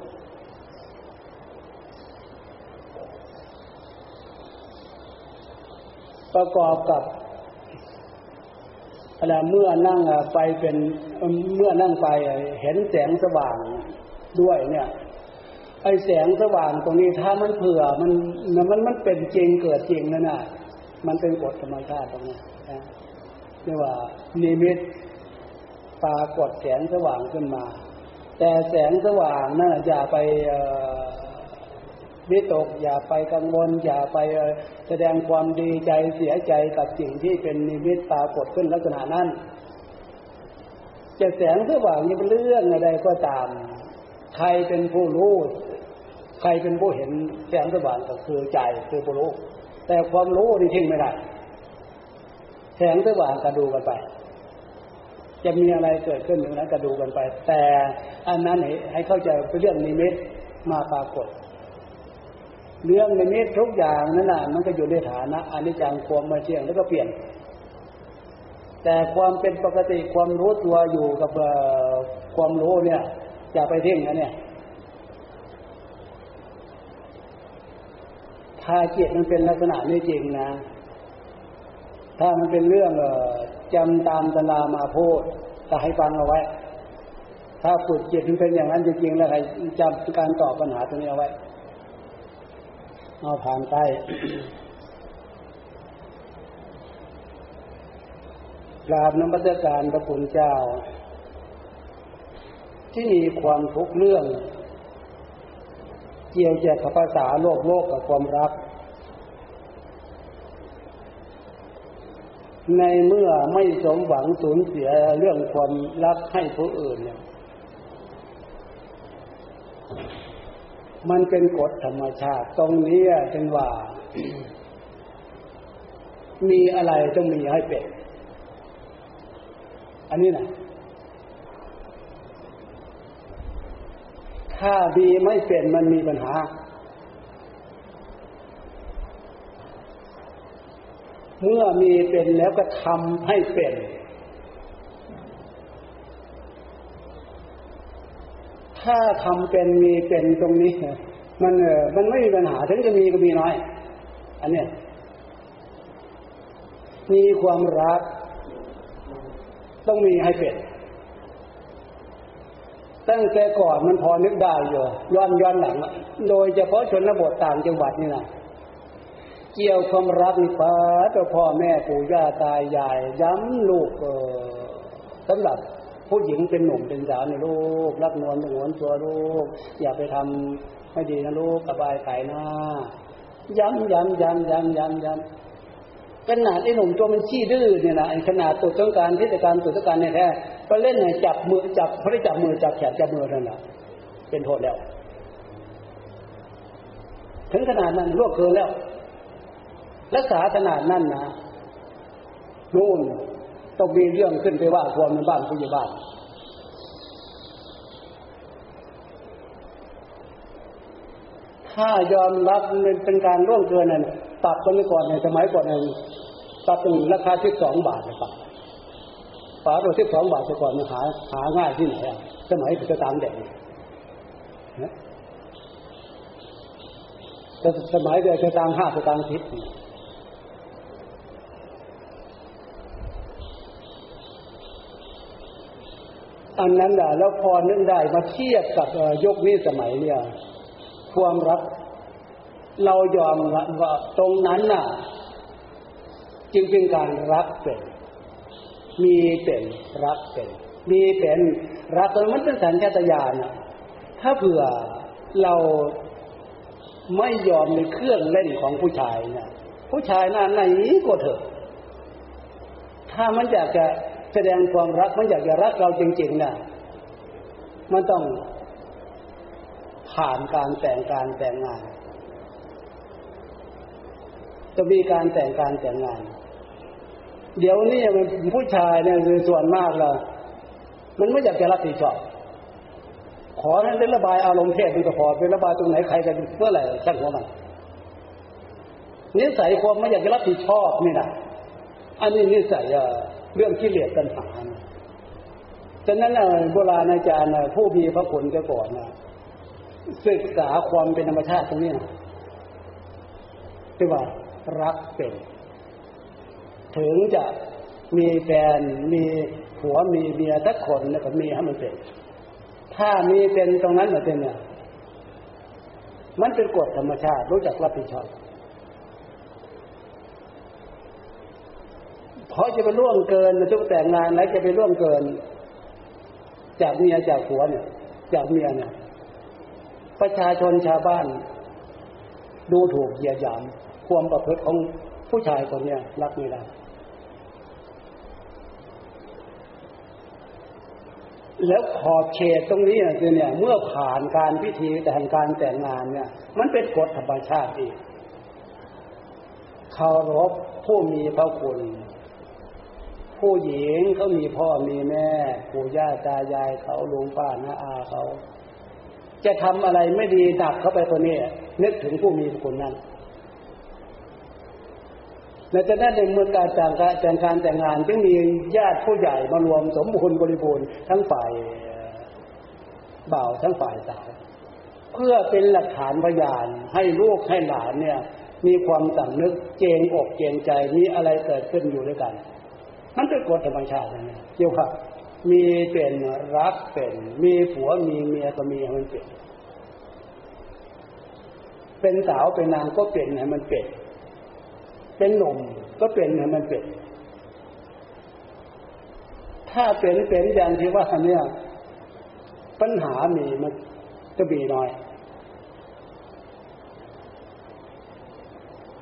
ประกอบกับอะไรเมื่อนั่งไปเป็นเมื่อนั่งไปเห็นแสงสว่างด้วยเนี่ยไอแสงสว่างตรงนี้ถ้ามันเผื่อมันมันมันเป็นจริงเกิดจริงนั่นน่ะมันเป็นกฎธรรมชาติตรงนี้เรียกว่านิมิตปรากฏแสงสว่างขึ้นมา แต่แสงสว่างนั่นอย่าไปวิตกอย่าไปกังวล อย่าไปแสดงความดีใจเสียใจกับสิ่งที่เป็นนิมิตปรากฏขึ้นลักษณะนั้นจะแสงสว่างนี่เป็นเรื่องอะไรก็ตาม ใครเป็นผู้รู้ใครเป็นผู้เห็นแสงสว่างก็คือใจคือผู้รู้ แต่ความรู้นี่ทิ้งไม่ได้แสงสว่างก็ดูกันไป จะมีอะไรเกิดขึ้นอย่างนั้นก็ดูกันไป แต่อันนั้นให้เข้าใจเป็นเรื่องนิมิตมาปรากฏ เรื่องนิมิตทุกอย่างนั่นแหละมันก็อยู่ในฐานะอนิจจังความมาเที่ยงแล้วก็เปลี่ยน แต่ความเป็นปกติความรู้ตัวอยู่กับความรู้เนี่ยอย่าไปทิ้งนะเนี่ยถ้าจิตมันเป็นลักษณะนี้จริงนะ ถ้ามันเป็นเรื่องจำตามตำรามาพูดจะให้ฟังเอาไว้ ถ้าฝึกจิตมันเป็นอย่างนั้นจริงๆแล้วใครจำการตอบปัญหาตรงนี้เอาไว้ เอาผ่านไปกราบนมัสการพระคุณเจ้า ที่มีความทุกข์เรื่อง เกี่ยวกับภาษาโลกโลกกับความรัก ในเมื่อไม่สมหวังสูญเสียเรื่องความรักให้ผู้อื่นเนี่ย มันเป็นกฎธรรมชาติ ตรงนี้เป็นว่า มีอะไรต้องมีให้เป็น อันนี้นะถ้าดีไม่เป็นมันมีปัญหา เมื่อมีเป็นแล้วก็ทำให้เป็น ถ้าทำเป็นมีเป็นตรงนี้มันเออมันไม่มีปัญหาถึงจะมีก็มีน้อย อันเนี้ยมีความรัก ต้องมีให้เป็น ตั้งแต่ก่อนมันพอนึกได้อยู่ย้อนย้อนหลัง โดยเฉพาะชนบทต่างจังหวัดนี่นะ เกี่ยวความรักนี่ป้าตัวพ่อแม่ปู่ย่าตายายย้ำลูกเออสำหรับผู้หญิงเป็นหนุ่มเป็นสาวในลูก รักนวลหวนตัวลูก อย่าไปทำไม่ดีนะลูกกระบายไก่หน้า ย้ำย้ำย้ำย้ำย้ำย้ำขนาดไอ้หนุ่มตัวมันขี้ดื้อเนี่ยนะขนาดตัวต้องการที่จะการตัวต้องการเนี่ยแท้ก็เล่นเนี่ยจับมือจับไม่ได้จับมือจับแขนจับมือนั่นแหละเป็นโทษแล้ว ถึงขนาดนั้นล่วงเกินแล้ว รักษาขนาดนั้นนะนู่นต้องมีเรื่องขึ้นไปว่าความในบ้านผู้ใหญ่บ้านถ้ายอมรับเป็นการร่วงเกินนั่นปรับคนก่อนในสมัยก่อนนั้นปรับเป็นราคาที่สองบาทเลยปรับฝาตัวที่สองบาทแต่ก่อนมันหาหาง่ายที่ไหนอะสมัยจะตามเด็กแต่สมัยเดียวจะตามห้าสตางทิพ อันนั้นแหละแล้วพอนึกได้มาเทียบกับยกนี้สมัยเนี่ยความรัก เรายอมว่าตรงนั้นน่ะ จึงเป็นการรักเป็น มีเป็นรักเป็น มีเป็นรักมันเป็นสัญชาตญาณถ้าเผื่อเราไม่ยอมในเครื่องเล่นของผู้ชายเนี่ยผู้ชายน้าไหนก็เถอะ ถ้ามันอยากจะ แสดงความรักมันอยากจะรักเราจริงๆนะมันต้องผ่านการแต่งการแต่งงานจะมีการแต่งการแต่งงาน เดี๋ยวนี้มันผู้ชายเนี่ยคือส่วนมากเลยมันไม่อยากจะรับผิดชอบ ขอให้เป็นระบายอารมณ์เพศมันก็พอเป็นระบายตรงไหนใครกันเมื่อไหร่ช่างหัวมันนิสัยความไม่อยากจะรับผิดชอบนี่นะอันนี้นิสัย เรื่องที่เลียดตัณหาฉะนั้นโบราณอาจารย์ผู้มีพระคุณจะก่อนนะศึกษาความเป็นธรรมชาติตรงนี้นะที่ว่ารักเป็น ถึงจะมีแฟนมีผัวมีเมียสักคนแล้วก็มีให้มันเป็น ถ้ามีเป็นตรงนั้นเหมือนเนี่ยมันเป็นกฎธรรมชาติรู้จักรับผิดชอบ เพราะจะไปล่วงเกินมันจะแต่งงานแล้วจะไปล่วงเกิน จากเมียจากผัวเนี่ย จากเมียเนี่ยประชาชนชาวบ้าน ดูถูกเหยียดหยาม ความประพฤติของผู้ชายคนเนี้ยรักไม่ได้แล้วขอบเขตตรงนี้คือเนี่ย เมื่อผ่านการพิธีแต่งการแต่งงานเนี่ย มันเป็นกฎธรรมชาติอีกเคารพผู้มีพระคุณ ผู้หญิงเขามีพ่อมีแม่ปู่ย่าตายายเขาลุงป้าน้าอาเขา จะทำอะไรไม่ดีดักเข้าไปตัวนี้นึกถึงผู้มีพระคุณนั้นในแต่นั้นในเมื่อการแต่งการแต่งการแต่งงานจึงมีญาติผู้ใหญ่มารวมสมบูรณ์บริบูรณ์ทั้งฝ่ายบ่าวทั้งฝ่ายสาวเพื่อเป็นหลักฐานพยานให้ลูกให้หลานเนี่ย มีความสำนึกเจงอกเจงใจมีอะไรเกิดขึ้นอยู่ด้วยกัน มันเป็นกฎธรรมชาตินะเกี่ยวกับมีเป็นรักเป็น มีผัวมีเมียก็มีให้มันเป็น เป็นสาวเป็นนางก็เป็นให้มันเป็น เป็นหนุ่มก็เป็นให้มันเป็น ถ้าเป็นเป็นอย่างที่ว่าเนี่ยปัญหามีมันก็มีน้อย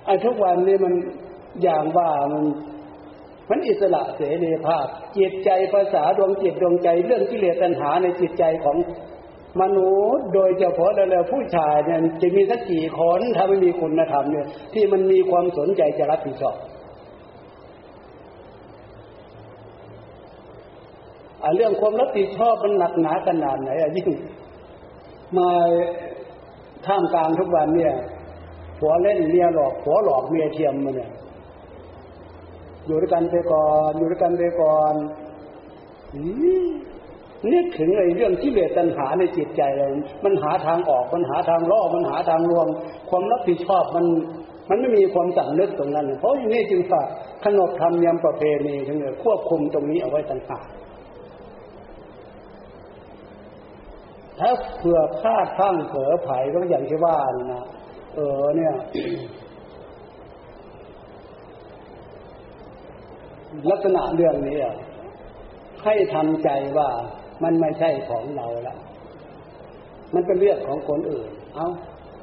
ไอ้ทุกวันนี้มันอย่างว่ามัน มันอิสระเสรีภาพ จิตใจภาษาดวงจิตดวงใจเรื่องกิเลสตัณหาในจิตใจของมนุษย์โดยเฉพาะแล้วผู้ชายเนี่ยจะมีสักกี่คนถ้าไม่มีคุณธรรมเนี่ย ที่มันมีความสนใจจะรับผิดชอบเรื่องความรับผิดชอบมันหนักหนาขนาดไหนอะยิ่งมาท่ามกลางทุกวันเนี่ยผัวเล่นเมียหลอกผัวหลอกเมียเทียมมาเนี่ย อยู่ด้วยกันไปก่อน อยู่ด้วยกันไปก่อนนึกถึงไอ้เรื่องที่เลสตัณหาในจิตใจเรามันหาทางออก มันหาทางล่อ มันหาทางรวมความรับผิดชอบมัน มันไม่มีความสั่งนึกตรงนั้น เพราะอย่างนี้จึงฝากขนบธรรมเนียมประเพณีทั้งนี้ควบคุมตรงนี้เอาไว้ต่างหากถ้าเผื่อพลาดพังเผลอไผ่ก็อย่างที่ว่านะ เออเนี่ย ลักษณะเรื่องนี้ให้ทำใจว่ามันไม่ใช่ของเราละมันเป็นเรื่องของคนอื่น เอา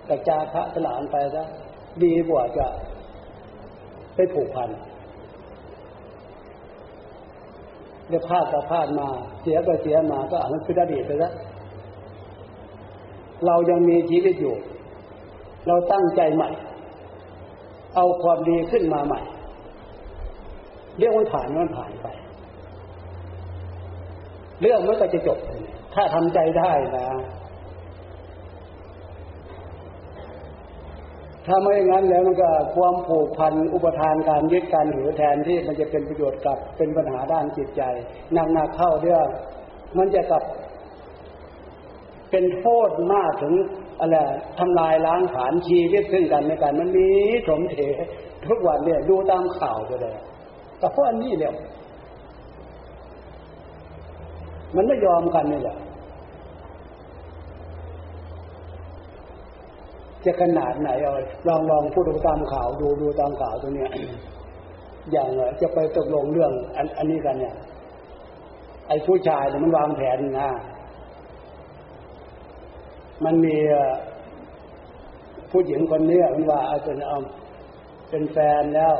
กระจาพระสลานไปซะดีกว่าจะไปผูกพันเดี๋ยวพลาดก็พลาดมา เสียก็เสียมาก็อ่านเป็นอดีตไปแล้วเรายังมีชีวิตอยู่ เราตั้งใจใหม่ เอาความดีขึ้นมาใหม่ เรื่องมันผ่านมันผ่านไป เรื่องมันก็จะจบ ถ้าทำใจได้นะถ้าไม่อย่างนั้นแล้วมันก็ความผูกพันอุปทานการยึดการถือแทนที่มันจะเป็นประโยชน์กับเป็นปัญหาด้านจิตใจหนักเข้าเรื่องมันจะกับ เป็นโทษมากถึงอะไรทำลายล้างฐานชีวิตซึ่งกันในกันมันมีสมเถทุกวันเนี่ยดูตามข่าวไปเลย แต่เพราะอันนี้เนี่ยมันไม่ยอมกันนี่แหละจะขนาดไหนเอาลองลองพูดดูตามข่าวดูดูตามข่าวตัวเนี้ยอย่างจะไปตกลงเรื่องอันอันนี้กันเนี่ย ไอ้ผู้ชายเนี่ยมันวางแผนนะมันมีผู้หญิงคนนี้มันว่าเอาเป็นเอาเป็นแฟนแล้ว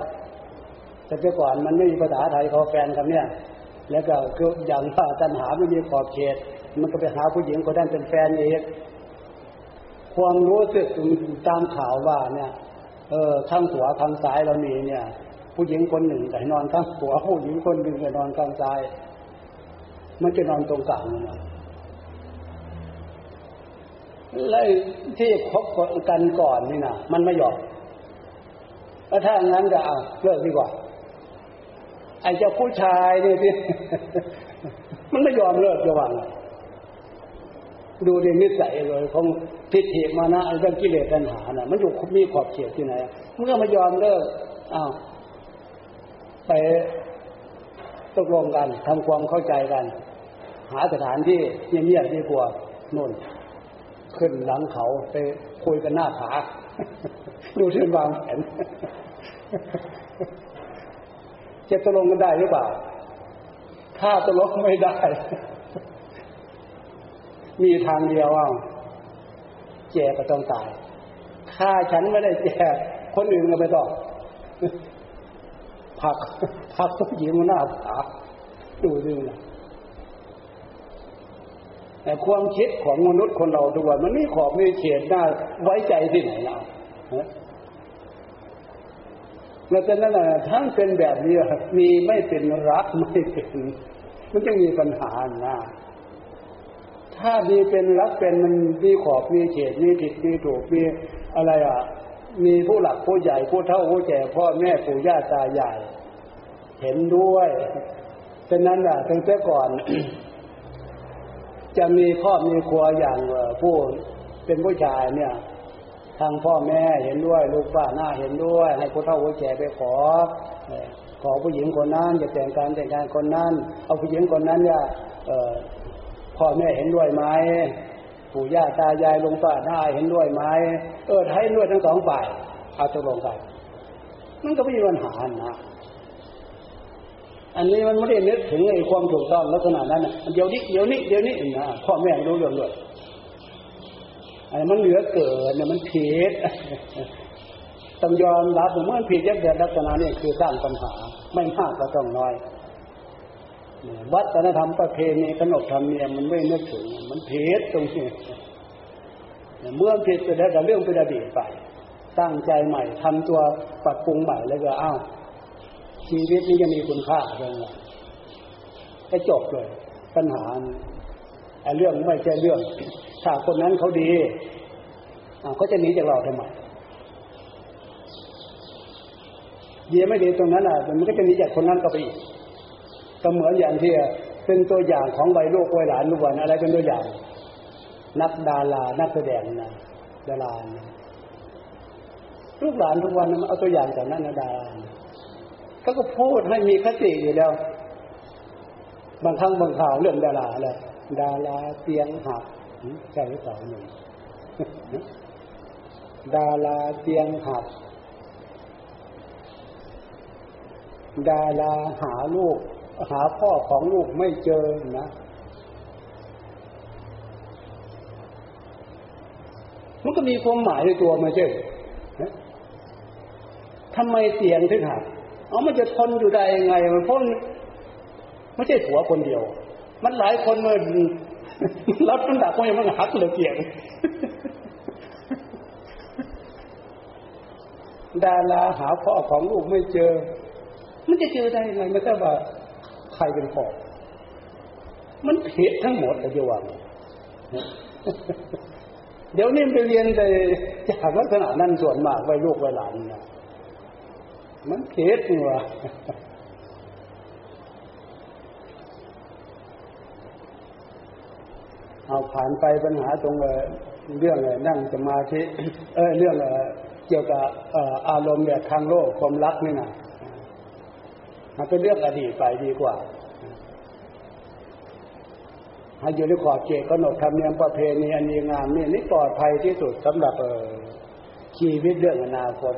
แต่เมื่อก่อนมันไม่มีภาษาไทยเขาแฟนกันเนี่ย แล้วก็คืออย่างว่าตัณหาไม่มีขอบเขต มันก็ไปหาผู้หญิงคนนั้นเป็นแฟนเองความรู้สึกตามข่าวว่าเนี่ย เออข้างหัวข้างซ้ายเรามีเนี่ย ผู้หญิงคนหนึ่งแต่นอนข้างหัวผู้หญิงคนหนึ่งแต่นอนข้างซ้าย มันจะนอนตรงกลางนะแลที่คบกันก่อนนี่นะมันไม่ยอมแล้วถ้างนั้นก็เอาเลิกดีกว่า ไอ้เจ้าผู้ชายนี่ที่มันไม่ยอมเลิกระวัง ดูดีนิสัยเลยของทิฏฐิมานะเรื่องกิเลสตัณหานะมันอยู่มีขอบเขตที่ไหนมันก็ไม่ยอมเลิกอ้าวไปตกลงกันทำความเข้าใจกัน หาสถานที่เงียบๆดีกว่าโน่น ขึ้นหลังเขาไปคุยกันหน้าผาดูที่วางแผน จะตกลงกันได้หรือเปล่า ถ้าตกลงไม่ได้ มีทางเดียวว่าแจก็ต้องตาย ถ้าฉันไม่ได้แจคนอื่นก็ไม่ต้องผักผักต้องหญิงหน้าผาดูดูนะแต่ความคิดของมนุษย์คนเราทุกวันมันไม่ขอบไม่เขตหน้าไว้ใจที่ไหนเรา แล้วแต่นั้นนะทั้งเป็นแบบนี้มีไม่เป็นรักไม่เป็นมันจะมีปัญหาหน้าถ้ามีเป็นรักเป็นมันมีขอบมีเขตมีผิดมีถูกมีอะไรอะ มีผู้หลักผู้ใหญ่ผู้เฒ่าผู้แก่พ่อแม่ปู่ย่าตายายเห็นด้วยฉะนั้นอะตั้งแต่ก่อน จะมีครอบมีครัวอย่างผู้เป็นผู้ชายเนี่ย ทางพ่อแม่เห็นด้วย ลูกป้าหน้าเห็นด้วย ให้ผู้เฒ่าผู้แก่ไปขอขอผู้หญิงคนนั้นจะแต่งการแต่งงานคนนั้น เอาผู้หญิงคนนั้นเนี่ยพ่อแม่เห็นด้วยไหมปู่ย่าตายายลุงป้าหน้าเห็นด้วยไหมเออให้ด้วยทั้งสองฝ่ายเอาตกลงกันมันก็ไม่มีปัญหานะอันนี้มันไม่ได้นึกถึงไอ้ความถูกต้องลักษณะนั้นเดี๋ยวนี้เดี๋ยวนี้เดี๋ยวนี้นะพ่อแม่รู้เรื่องเลย อันมันเหลือเกิดเนี่ยมันผิดต้องยอมรับเมื่อผิดยักษ์ลักษณะนี้คือสร้างปัญหาไม่มากก็ต้องน้อยวัฒนธรรมประเพณีขนบธรรมเนียมมันไม่นึกถึง มันผิดตรงนี้เมื่อผิดจะได้กับเรื่องเป็นอดีตไป ตั้งใจใหม่ทำตัวปรับปรุงใหม่แล้วก็อ้าวชีวิตนี้จะมีคุณค่าเลยก็จบเลย ปัญหา ไอ้เรื่องไม่ใช่เรื่อง ถ้าคนนั้นเขาดีเขาจะหนีจากเราทำไมดีไม่ดีตรงนั้นอะมันก็จะหนีจากคนนั้นก็ไปอีกก็เหมือนอย่างที่เป็นตัวอย่างของใบลูกวัยหลานลูกวันอะไรเป็นตัวอย่าง นักดารานักแสดงนะดาราลูกหลานทุกวันมันเอาตัวอย่างจากนั้นนะดาราก็ก็พูดให้มีคติอยู่แล้ว บางครั้งบางข่าวเรื่องดาราอะไร ดาราเตียงหักใช่หรือเปล่าหนึ่งดาราเตียงหัก ดาราหาลูก หาพ่อของลูกไม่เจอนะมันก็มีความหมายในตัวมาเช่ทำไมเตียงถึงหัก เอามันจะทนอยู่ได้ยังไง มันเพราะไม่ใช่ผัวคนเดียว มันหลายคนมันรับมันดักมันยังมันหักเลยเตียงดาราหาพ่อของลูกไม่เจอ มันจะเจอได้ยังไงไม่ทราบว่าใครเป็นพ่อมันผิดทั้งหมดเลยจะว่าเดี๋ยวนี้ไปเรียนแต่จากลักษณะนั้นส่วนมากไว้ลูกไว้หลานนะมันผิดนี่วะเอา ผ่านไปปัญหาตรงเรื่องนั่งสมาธิเออเรื่องเกี่ยวกับอารมณ์แบบทางโลกความรักนี่นะมันเป็นเรื่องอดีตไปดีกว่าให้อยู่ในขอบเขตกำหนดธรรมเนียมประเพณีอันดีงามนี่นี่ปลอดภัยที่สุดสำหรับชีวิตเรื่องอนาคต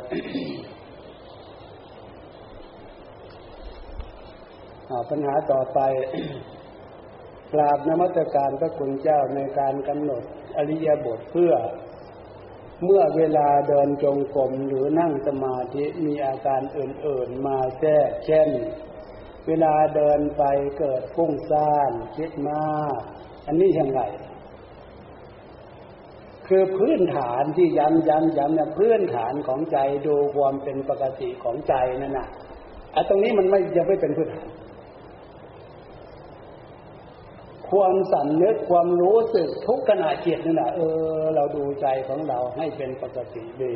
ปัญหาต่อไป กราบนมัสการพระคุณเจ้าในการกำหนดอริยบทเพื่อ เมื่อเวลาเดินจงกรมหรือนั่งสมาธิมีอาการอื่นๆมาแทรกเช่น เวลาเดินไปเกิดฟุ้งซ่านคิดมากอันนี้ยังไงคือพื้นฐานที่ย้ำย้ำย้ำเนี่ยพื้นฐานของใจดูความเป็นปกติของใจนั่นน่ะไอ้ตรงนี้มันไม่ยังไม่เป็นพื้นฐาน ความสันนึกความรู้สึกทุกขณะจิตนั่นแหละเออ เราดูใจของเราให้เป็นปกติดี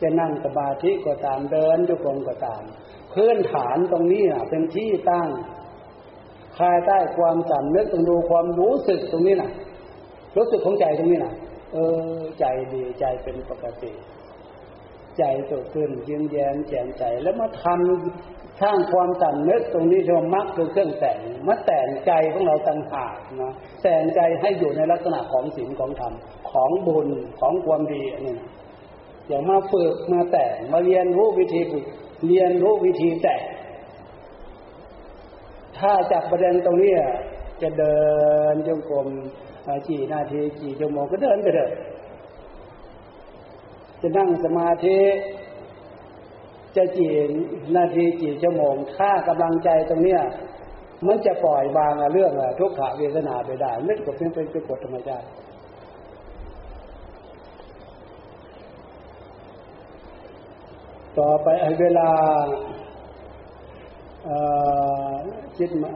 จะนั่งสมาธิก็ตามเดินจุกงก็ตามพื้นฐานตรงนี้น่ะเป็นที่ตั้งภายใต้ความสันนึกต้องดูความรู้สึกตรงนี้น่ะรู้สึกของใจตรงนี้น่ะเออ ใจดีใจเป็นปกติ ใจสดขึ้นยิ้มแย้มแจ่มใจแล้วมาทำ สร้างความสันนึกตรงนี้เรียกมักคือเครื่องแต่งมาแต่งใจของเราต่างหากนะแต่งใจให้อยู่ในลักษณะของศีลของธรรมของบุญของความดีนี่อย่างมาฝึกมาแต่งมาเรียนรู้วิธีฝึกเรียนรู้วิธีแต่งถ้าจากประเด็นตรงนี้จะเดินจงกรมกี่นาทีกี่ชั่วโมงก็เดินไปเถอะจะนั่งสมาธิ จะกี่นาทีกี่ชั่วโมงถ้ากำลังใจตรงเนี้ยมันจะปล่อยวางเรื่องทุกขเวทนาไปได้ไม่กดเป็นเป็นกฎธรรมชาติต่อไปเวลาจิตมา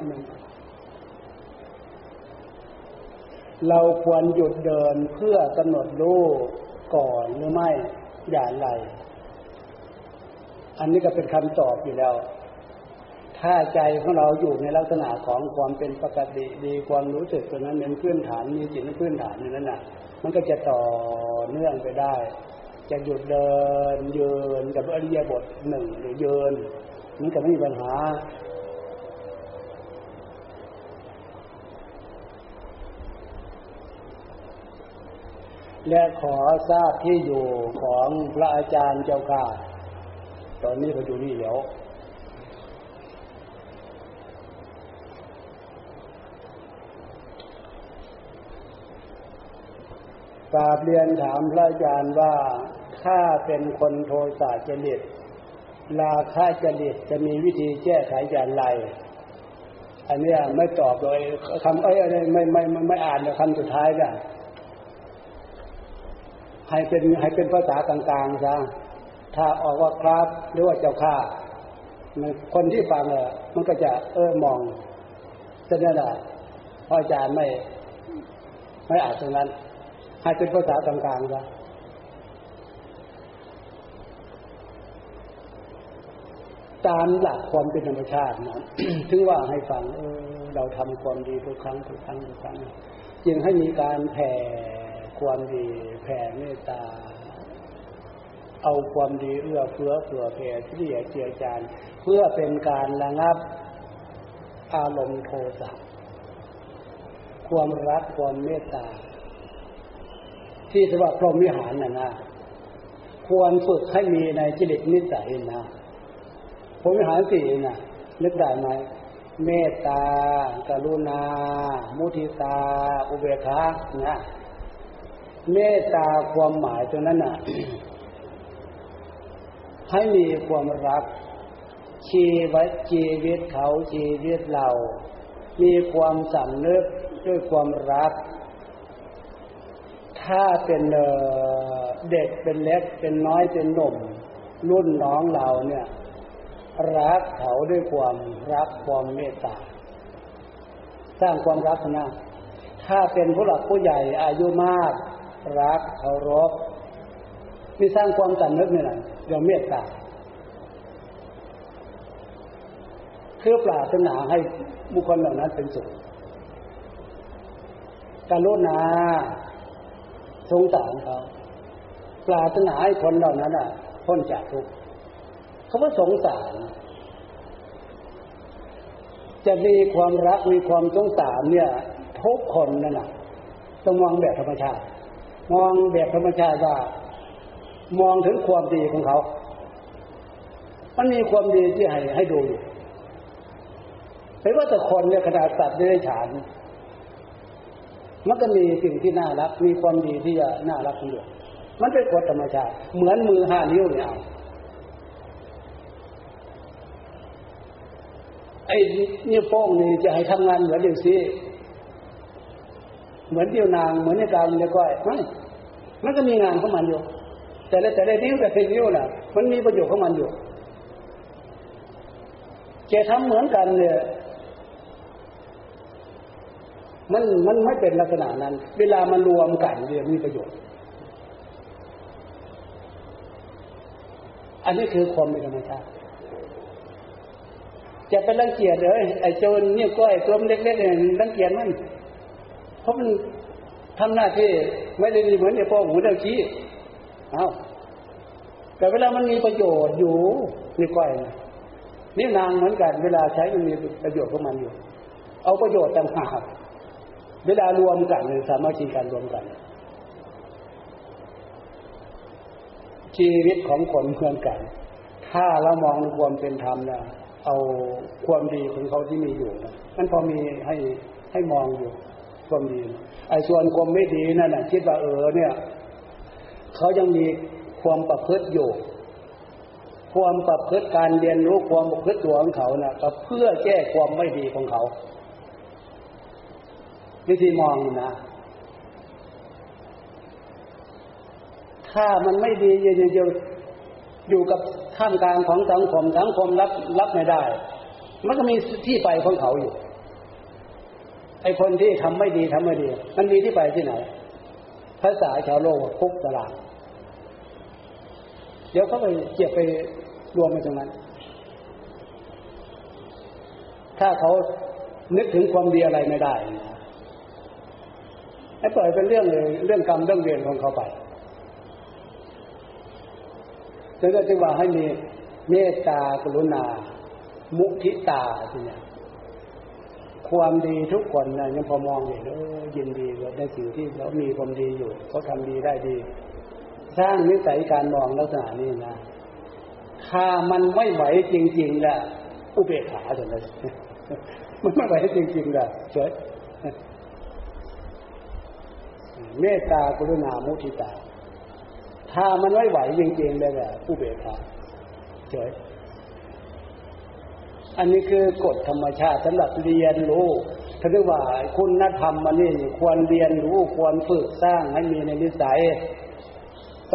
เราควรหยุดเดินเพื่อกำหนดรู้ก่อนหรือไม่อย่างไร อันนี้ก็เป็นคำตอบอยู่แล้ว ถ้าใจของเราอยู่ในลักษณะของความเป็นปกติดีความรู้สึกตัวนั้นเป็นพื้นฐานมีจิตในพื้นฐานนั้นน่ะ มันก็จะต่อเนื่องไปได้ จะหยุดเดินเยืนกับอริยบทหนึ่งหรือเยืนมันก็ไม่มีปัญหาและขอทราบที่อยู่ของพระอาจารย์เจ้าค่ะ ตอนนี้เขาอยู่นี่แล้วกราบเรียนถามพระอาจารย์ว่าถ้าเป็นคนโทสะจริตลาค่าจริตจะมีวิธีแก้ไขอย่างไร อันนี้ไม่ตอบเลยคำเอ้ยไม่ไม่ไม่ไม่อ่านคำสุดท้ายนะให้เป็นให้เป็นภาษากลางๆซะ ถ้าออกว่าครับหรือว่าเจ้าข้าคนที่ฟังเออมันก็จะเออมองเสนอละพ่ออาจารย์ไม่ ไม่อ่านตรงนั้น ให้เป็นภาษากลางๆซะตามหลักความเป็นธรรมชาตินะถึงว่าให้ฟังเออเราทำความดีทุกครั้งทุกครั้งทุกครั้ง จึงให้มีการแผ่ความดีแผ่เมตตา เอาความดีเอื้อเฟื้อเผื่อแผ่ที่เหลือเจียจานเพื่อเป็นการระงับอารมณ์โทสะความรักความเมตตา ที่สว่าพรหมวิหารน่ะนะควรฝึกให้มีในจิตนิสัยนะพรหมวิหารสี่น่ะนึกได้ไหมเมตตา กรุณา มุทิตา อุเบกขาเนะเมตตาความหมายตรงนั้นน่ะ ให้มีความรัก ชีวิตชีวิตเขาชีวิตเรา มีความสำนึกด้วยความรัก ถ้าเป็นเด็กเป็นเล็กเป็นน้อยเป็นหนุ่ม รุ่นน้องเราเนี่ย รักเขาด้วยความรักความเมตตาสร้างความรักนะถ้าเป็นผู้หลักผู้ใหญ่อายุมาก รักเคารพมีสร้างความสำนึกนี่แหละ เรื่องเมตตาเพื่อปรารถนาให้บุคคลเหล่านั้นเป็นสุขการุณาสงสารเขาปรารถนาให้คนเหล่านั้นอะพ้นจากทุกข์เขาว่าสงสาร จะมีความรักมีความสงสารเนี่ยทุกคนนั่นแหะต้องมองแบบธรรมชาติ มองแบบธรรมชาติว่า มองถึงความดีของเขา มันมีความดีที่ให้ให้ดูอยู่เห็นว่าแต่คนเนี่ยขนาดสัตว์ได้ฉาน มันก็มีสิ่งที่น่ารัก มีความดีที่จะน่ารักอยู่มันเป็นกฎธรรมชาติ เหมือนมือห้านิ้วเนี่ยไอ้นิ้วโป้งนี่จะให้ทำงานเหมือนเดียวซีเหมือนเดียวนาง เหมือนในกาวในก้อยไม่มันก็มีงานของมันอยู่ แต่ละแต่ละนิ้วแต่ละนิ้วน่ะ มันมีประโยชน์ของมันอยู่จะทำเหมือนกันเนี่ยมันมันไม่เป็นลักษณะนั้น เวลามันรวมกันเรียมีประโยชน์ อันนี้คือความเป็นธรรมชาติจะเป็นรังเกียจเลยไอ้โจรเนี่ยก้อยตัวเล็กๆเนี่ยรังเกียจมันเพราะมันทำหน้าที่ไม่ได้ดีเหมือนไอ้พ่อหูเดาชี้ เอาแต่เวลามันมีประโยชน์อยู่นี่ก้อยนี่นางเหมือนกันเวลาใช้มันมีประโยชน์ของมันอยู่ เอาประโยชน์ต่างหากเวลารวมกันสามารถชีการรวมกัน ชีวิตของคนเพื่อนกัน ถ้าเรามองความเป็นธรรมนะเอาความดีของเขาที่มีอยู่นะมันพอมีให้ให้มองอยู่ ความดีไอ้ส่วนความไม่ดีนั่นนะคิดว่าเออเนี่ย เขายังมีความประพฤติอยู่ ความประพฤติการเรียนรู้ความประพฤติตัวของเขานะ่ะก็เพื่อแก้ความไม่ดีของเขา วิธีมองนะ ถ้ามันไม่ดีอยู่อยู่อยู่กับท่ามกลางของสังคมสังคมรับรับไม่ได้ มันก็มีที่ไปของเขาอยู่ไอคนที่ทำไม่ดีทำไม่ดี มันมีที่ไปที่ไหน ภาษาชาวโลกคุกตลาดเดี๋ยวเขาไปเก็บไปรวมไปตรงนั้น ถ้าเขานึกถึงความดีอะไรไม่ได้ให้ปล่อยเป็นเรื่องเลยเรื่องกรรมเรื่องเวรของเขาไปดังนั้นจึงว่าให้มีเมตตากรุณา มุทิตาทีนี้ ความดีทุกคนนะยังพอมองเห็นยินดีกับในสิ่งที่เขามีความดีอยู่เขาทำดีได้ดี สร้างนิสัยการมองลักษณะนี้นะถ้ามันไม่ไหวจริงๆละอุเบกขาเถอะมันไม่ไหวจริงๆละเฉยเมตตากรุณามุทิตา ถ้ามันไม่ไหวจริงๆเลยแหละผู้เบียขาเฉย อันนี้คือกฎธรรมชาติสำหรับเรียนรู้ท่านว่าคุณธรรมมันนี่ควรเรียนรู้ควรฝึกสร้างให้มีในนิสัย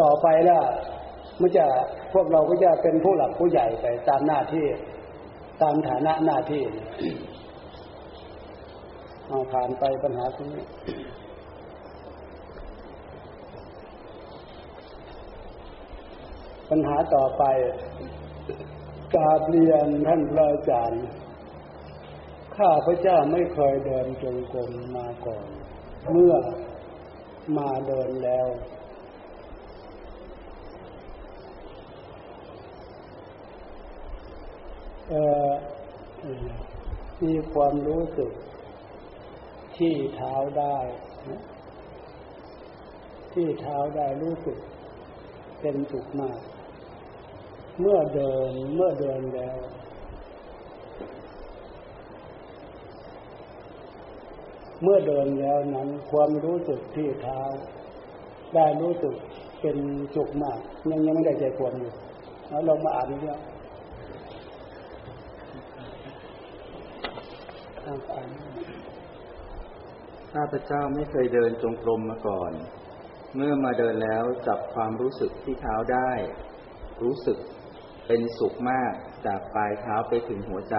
ต่อไปล้วมันจะพวกเราก็จะเป็นผู้หลักผู้ใหญ่ไปตามหน้าที่ตามฐานะหน้าที่เอาผ่านไปปัญหาตรงนี้ปัญหาต่อไป กาเรียนท่านพระอาจารย์ ข้าพระเจ้าไม่เคยเดินจงกรมมาก่อน เมื่อมาเดินแล้ว เออมีความรู้สึกที่เท้าได้ ที่เท้าได้รู้สึกเป็นสุขมาก เมื่อเดินเมื่อเดินแล้ว เมื่อเดินแล้วนั้นความรู้สึกที่เท้า ได้รู้สึกเป็นสุขมากยังยังไม่ได้ใจความอยู่แล้วเรามาอ่านเนี่ยอ่านข้าพเจ้าไม่เคยเดินจงกรมมาก่อน เมื่อมาเดินแล้วจับความรู้สึกที่เท้าได้ รู้สึก เป็นสุขมากจากปลายเท้าไปถึงหัวใจ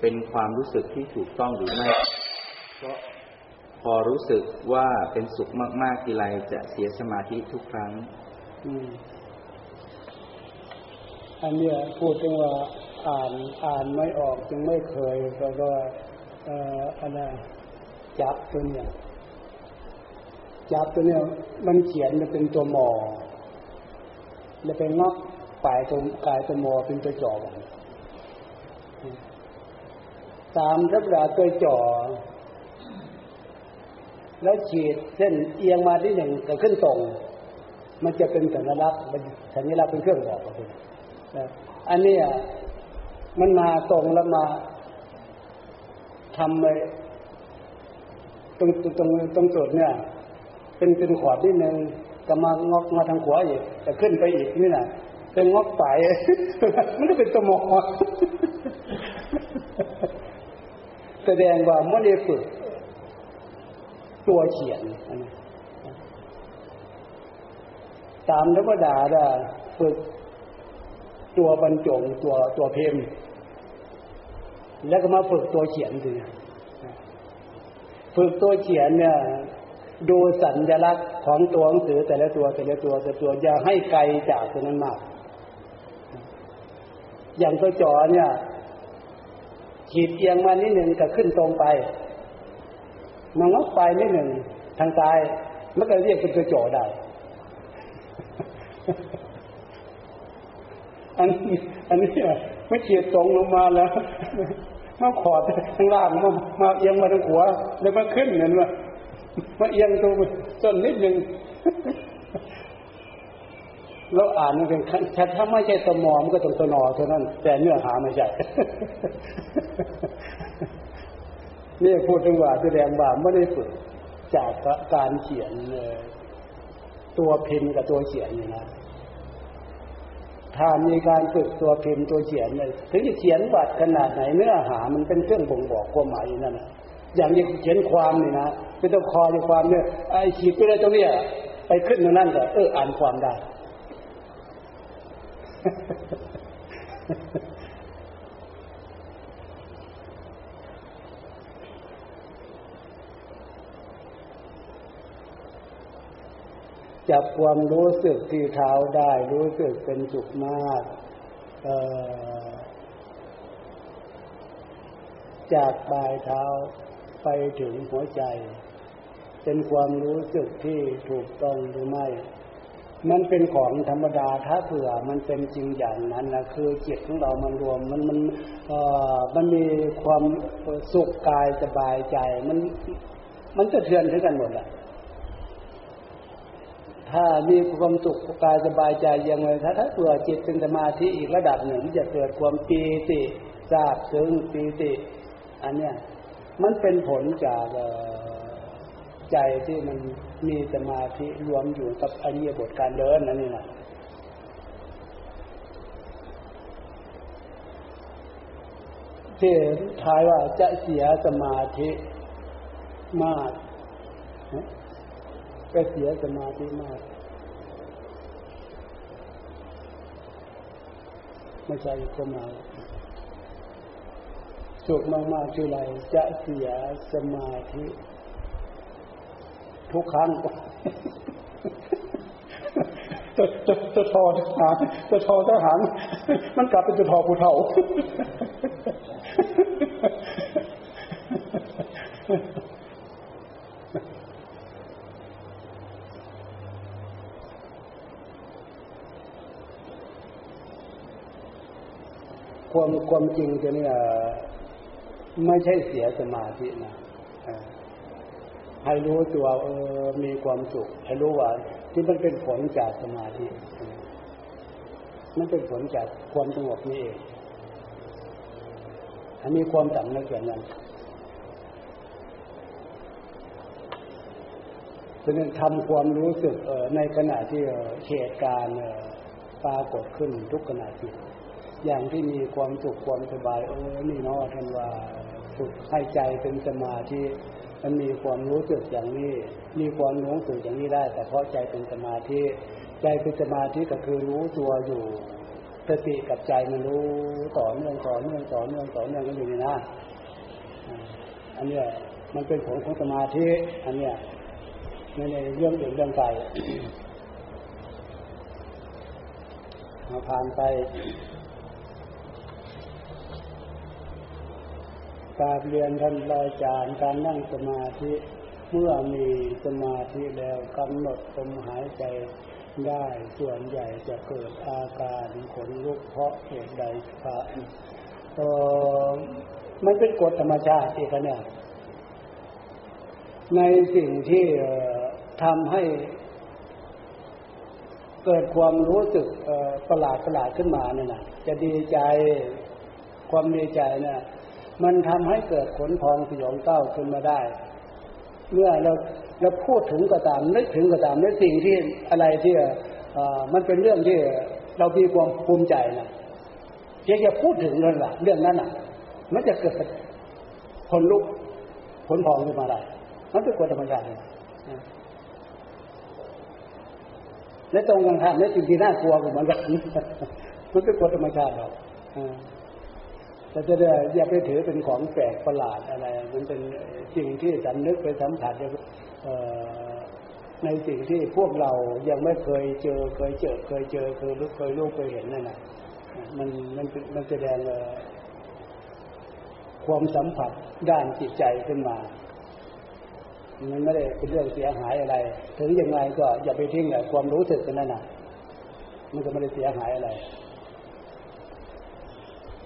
เป็นความรู้สึกที่ถูกต้องหรือไม่เพราะพอรู้สึกว่าเป็นสุขมาก ๆ ทีไรจะเสียสมาธิทุกครั้งอันเนี้ยพูดถึงว่าอ่านอ่านไม่ออกจึงไม่เคยแล้วก็เอ่ออะไรจับตัวเนี้ยจับตัวเนี้ยมันเขียนมันเป็นตัวหมอแล้วไปงอก ปลายตัวกายตัวหมอเป็นตัวจ่อตามรักษาตัวจ่อ แล้วฉีดเส้นเอียงมาที่หนึ่งก็ขึ้นตรง มันจะเป็นสัญลักษณ์สัญลักษณ์เป็นเครื่องบอกอันนี้มันมาตรงแล้วมาทำไปตรงตรงตรงจุดเนี่ย เป็นเป็นขวดนิดนึงก็มางอกมาทางขวาอีกจะขึ้นไปอีกนี่นะ เป็นงอกไปมันก็เป็นตัวหมอแสดงว่าไม่ได้ฝึกตัวเขียนตามธรรมดาได้ฝึกตัวบรรจงตัวตัวเพมแล้วก็มาฝึกตัวเขียนสิฝึกตัวเขียนเนี่ยดูสัญลักษณ์ของตัวหนังสือแต่ละตัวแต่ละตัวแต่ตัวอย่าให้ไกลจากตัวนั้นมาก อย่างตัวจอเนี่ยขีดเอียงมานิดหนึ่งก็ขึ้นตรงไปมันงอกไปนิดหนึ่งทางซ้ายมันก็เรียกเป็นตัวจอได้ อันนี้อันนี้ไม่เขียดตรงลงมาแล้วมาขอดข้างล่างมามาเอียงมาทางหัวแล้วมาขึ้นเห็นไหมมาเอียงตัวต้นนิดหนึ่ง เราอ่านมันเป็นถ้าไม่ใช่ตมอมก็ต้องตนอเท่านั้น แต่เนื้อหาไม่ใช่นี่พูดถึงว่าแสดงว่าไม่ได้ฝึกจากการเขียนตัวพิมพ์กับตัวเขียนนี่นะถ้ามีการฝึกตัวพิมพ์ตัวเขียนเนี่ยถึงจะเขียนบัตรขนาดไหนเนื้อหามันเป็นเครื่องบ่งบอกความหมายนั่นอย่างนี้เขียนความนี่นะเป็นตัวคอในความเนี่ยไอ้ขีดไปเลยตรงนี้ไปขึ้นตรงนั้นก็เอออ่านความได้ จับความรู้สึกที่เท้าได้รู้สึกเป็นสุขมาก จากปลายเท้าไปถึงหัวใจ เป็นความรู้สึกที่ถูกต้องหรือไม่ มันเป็นของธรรมดาถ้าเผื่อมันเป็นจริงอย่างนั้นนะคือจิตของเรามันรวมมันมันเอ่อมันมีความสุขกายสบายใจ มันมันจะเทือนถึงกันหมดแหละถ้ามีความสุขกายสบายใจยังไงถ้าถ้าตัวจิตเป็นสมาธิอีกระดับหนึ่งจะเกิดความปีติทราบซึ้งปีติ อันเนี้ยมันเป็นผลจาก ใจที่มันมีสมาธิรวมอยู่กับอริยบทการเดินนั่นนี่นะที่ท้ายว่าจะเสียสมาธิมากก็เสียสมาธิมาก ไม่ใช่ก็มาสุขมากๆที่ไรจะเสียสมาธิ ทุกครั้งตัวตัวตัวทอทหารตัวทอทหารมันกลับเป็นตัวทอผู้เฒ่าความความจริงจะเนี่ยไม่ใช่เสียสมาธินะ ให้รู้ตัวเออมีความสุขให้รู้ว่าที่มันเป็นผลจากสมาธิมันเป็นผลจากความสงบนี่เองอันนี้ความต่ำนึกอย่างนั้นเพราะนั้นทำความรู้สึกในขณะที่เหตุการณ์ปรากฏขึ้นทุกขณะจิตอย่างที่มีความสุขความสบายเออนี่เนาะท่านว่าสุขให้ใจเป็นสมาธิ มันมีความรู้สึกอย่างนี้ มีความรู้สึกอย่างนี้ได้ แต่เพราะใจเป็นสมาธิ ใจเป็นสมาธิก็คือรู้ตัวอยู่สติกับใจมันรู้ต่อเนื่องต่อเนื่องต่อเนื่องต่อเนื่องกันอยู่นี่นะ อันเนี้ยมันเป็นผลของสมาธิ อันเนี้ยในในเรื่องอื่นเรื่องใดมาผ่านไป การเรียนท่านอาจารย์การนั่งสมาธิเมื่อมีสมาธิแล้วกำหนดลมหายใจได้ส่วนใหญ่จะเกิดอาการขนลุกเพราะเหตุใดคะเออมันเป็นกฎธรรมชาติเนี่ยในสิ่งที่ทำให้เกิดความรู้สึกประหลาดประหลาดขึ้นมาเนี่ยนะจะดีใจความดีใจเนี่ย มันทำให้เกิดขนพองสยองเก้าขึ้นมาได้ เมื่อเราเราพูดถึงก็ตามนึกถึงก็ตามในสิ่งที่อะไรที่มันเป็นเรื่องที่เรามีความภูมิใจนะเพียงแค่พูดถึงนั่นแหละเรื่องนั้นอะ มันจะเกิดผลลุกผลพองขึ้นมาได้มันเป็นกฎธรรมชาติและตรงกันข้ามในสิ่งที่น่ากลัวเหมือนกันมันเป็นกฎธรรมชาติเรา แต่จะได้อย่าไปถือเป็นของแปลกประหลาดอะไร มันเป็นสิ่งที่สำนึกไปสัมผัสในสิ่งที่พวกเรายังไม่เคยเจอเคยเจอเคยเจอเคยรู้เคยรู้เคยเห็นนั่นแหละมันมันมันแสดงความสัมผัสด้านจิตใจขึ้นมา มันไม่ได้เป็นเรื่องเสียหายอะไร ถึงยังไงก็อย่าไปทิ้งความรู้สึกนั่นน่ะ มันก็ไม่ได้เสียหายอะไร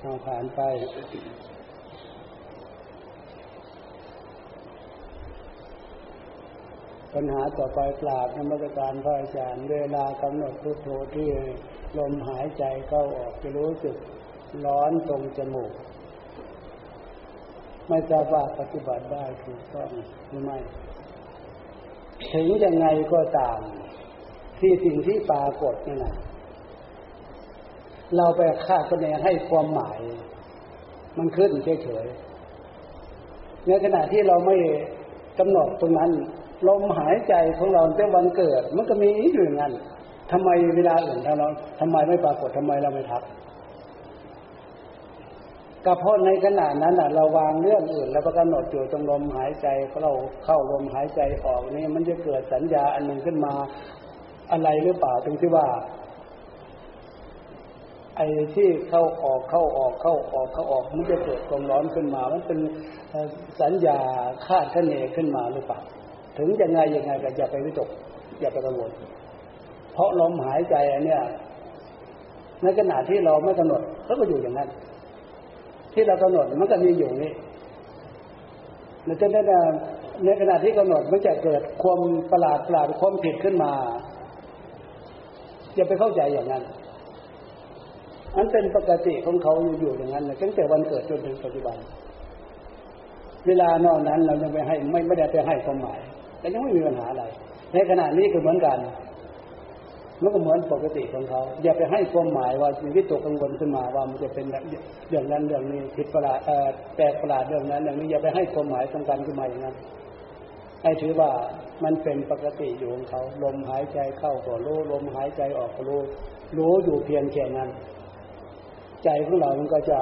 เอาผ่านไปปัญหาต่อไปกราบนมัสการพระอาจารย์เวลากำหนดพุทโธที่ลมหายใจเข้าออกจะรู้สึกร้อนตรงจมูก ไม่ทราบว่าปฏิบัติได้ถูกต้องหรือไม่ ถึงยังไงก็ตาม ที่สิ่งที่ปรากฏนี่นะ เราไปคาดคะเนให้ความหมาย มันขึ้นเฉยๆในขณะที่เราไม่กำหนดตรงนั้นลมหายใจของเราแต่วันเกิด มันก็มีอยู่อย่างนั้นทำไมเวลาอื่นเราทำไมไม่ปรากฏทำไมเราไม่ทักก็เพราะในขณะนั้นเราวางเรื่องอื่น แล้วก็กำหนดอยู่ตรงลมหายใจเราเข้าลมหายใจออกนี่มันจะเกิดสัญญาอันหนึ่งขึ้นมาอะไรหรือเปล่าตรงที่ว่า ไอ้ที่เข้าออกเข้าออกเข้าออกเข้าออกมันจะเกิดความร้อนขึ้นมา มันเป็นสัญญาคาดคะเนขึ้นมาหรือเปล่าถึงยังไงยังไงก็อย่าไปวิตกอย่าไปกังวลเพราะลมหายใจอันเนี้ยในขณะที่เราไม่กำหนดก็ก็อยู่อย่างนั้น ที่เรากำหนดมันก็มีอยู่นี่มันจะในขณะที่กำหนดมันจะเกิดความประหลาดประหลาดความผิดขึ้นมาอย่าไปเข้าใจอย่างนั้น อันเป็นปกติของเขาอยู่อย่างนั้นตั้งแต่วันเกิดจนถึงปัจจุบัน เวลานอกนั้นเรายังไม่ให้ไม่ไม่ได้ไปให้ความหมาย แต่ยังไม่มีปัญหาอะไร ในขณะนี้ก็เหมือนกันมันก็เหมือนปกติของเขาอย่าไปให้ความหมายว่าชีวิตตกกังวลขึ้นมาว่ามันจะเป็นอย่างนั้นเรื่องนี้ผิดประหลาดแปลกประหลาดเรื่องนั้นอย่างนี้อย่าไปให้ความหมายสำคัญขึ้นมาอย่างนั้นให้ถือว่ามันเป็นปกติอยู่ของเขา ลมหายใจเข้าก็รู้ลมหายใจออกก็รู้รู้อยู่เพียงแค่นั้น ใจของเรามันก็จะ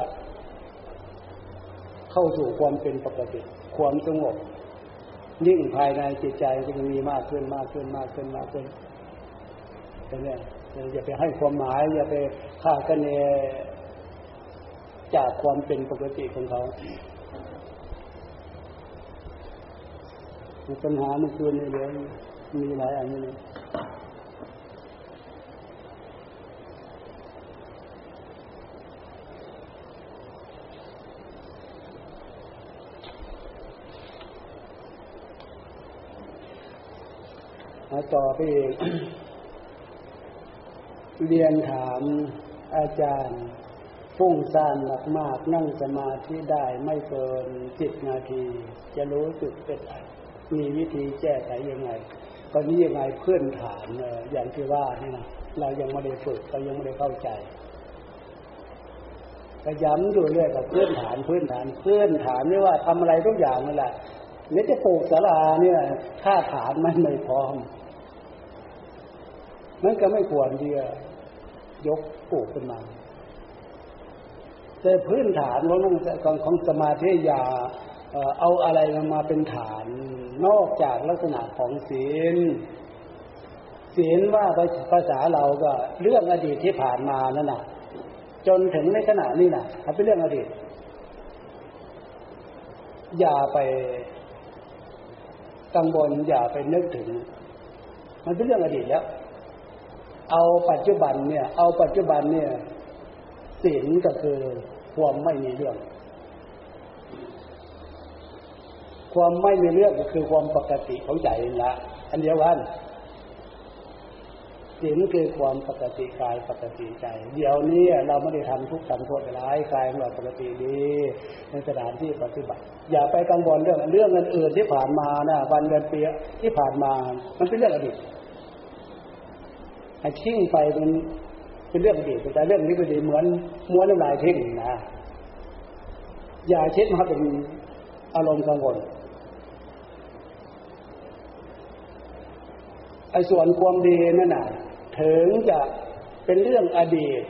เข้าสู่ความเป็นปกติ ความสงบยิ่งภายในจิตใจก็จะมีมากขึ้นมากขึ้นมากขึ้นมากขึ้นเป็นไงอย่าไปให้ความหมาย อย่าไปฆ่ากันเนจากความเป็นปกติของเขาปัญหาเมื่อคืนนี้เลยมีหลายอันนี้ ต่อไปอีกเรียนถามอาจารย์ฟุ้งซ่านมากๆนั่งสมาธิได้ไม่เกินสิบนาที จะรู้สึกเป็นมีวิธีแก้ไขยังไงก็นี้ยังไงเพื่อนฐานอย่างที่ว่านี่นะเรายังไม่ได้ฝึกเรายังไม่ได้เข้าใจก็ย้ำอยู่เรื่อยกับพื้นฐานพื้นฐานพื้นฐานไม่ว่าทำอะไรทุกอย่างนั่นแหละนี่จะปลูกสาราเนี่ย ถ้าฐานมันไม่พร้อม มันก็ไม่ควรที่จะยกปลูกขึ้นมาแต่พื้นฐานของของของสมาธิอย่าเอาอะไรมาเป็นฐาน นอกจากลักษณะของศีลศีลว่าภาษาเราก็เรื่องอดีตที่ผ่านมานั่นน่ะ จนถึงในขณะนี้น่ะถ้าเป็นเรื่องอดีต อย่าไปกังวลอย่าไปนึกถึง มันเป็นเรื่องอดีตแล้ว เอาปัจจุบันเนี่ย เอาปัจจุบันเนี่ยศีลก็คือความไม่มีเรื่อง ความไม่มีเรื่องก็คือความปกติของใจละอันเดียวกันศีลคือความปกติกายปกติใจ เดี๋ยวนี้เราไม่ได้ทำทุกข์ทำโทษร้ายกายของเราปกติดีในสถานที่ปฏิบัติ อย่าไปกังวลเรื่องเรื่องอื่นๆที่ผ่านมานะวันเดือนปีที่ผ่านมา มันเป็นเรื่องอดีต ไอ้ทิ้งไปเป็นเป็นเรื่องดีแต่เรื่องนี้ก็ดีเหมือนม้วนน้ำลายทิ้งนะอย่าเช็ดมาเป็นอารมณ์กังวลไอ้ส่วนความดีนั่นน่ะ ถึงจะเป็นเรื่องอดีต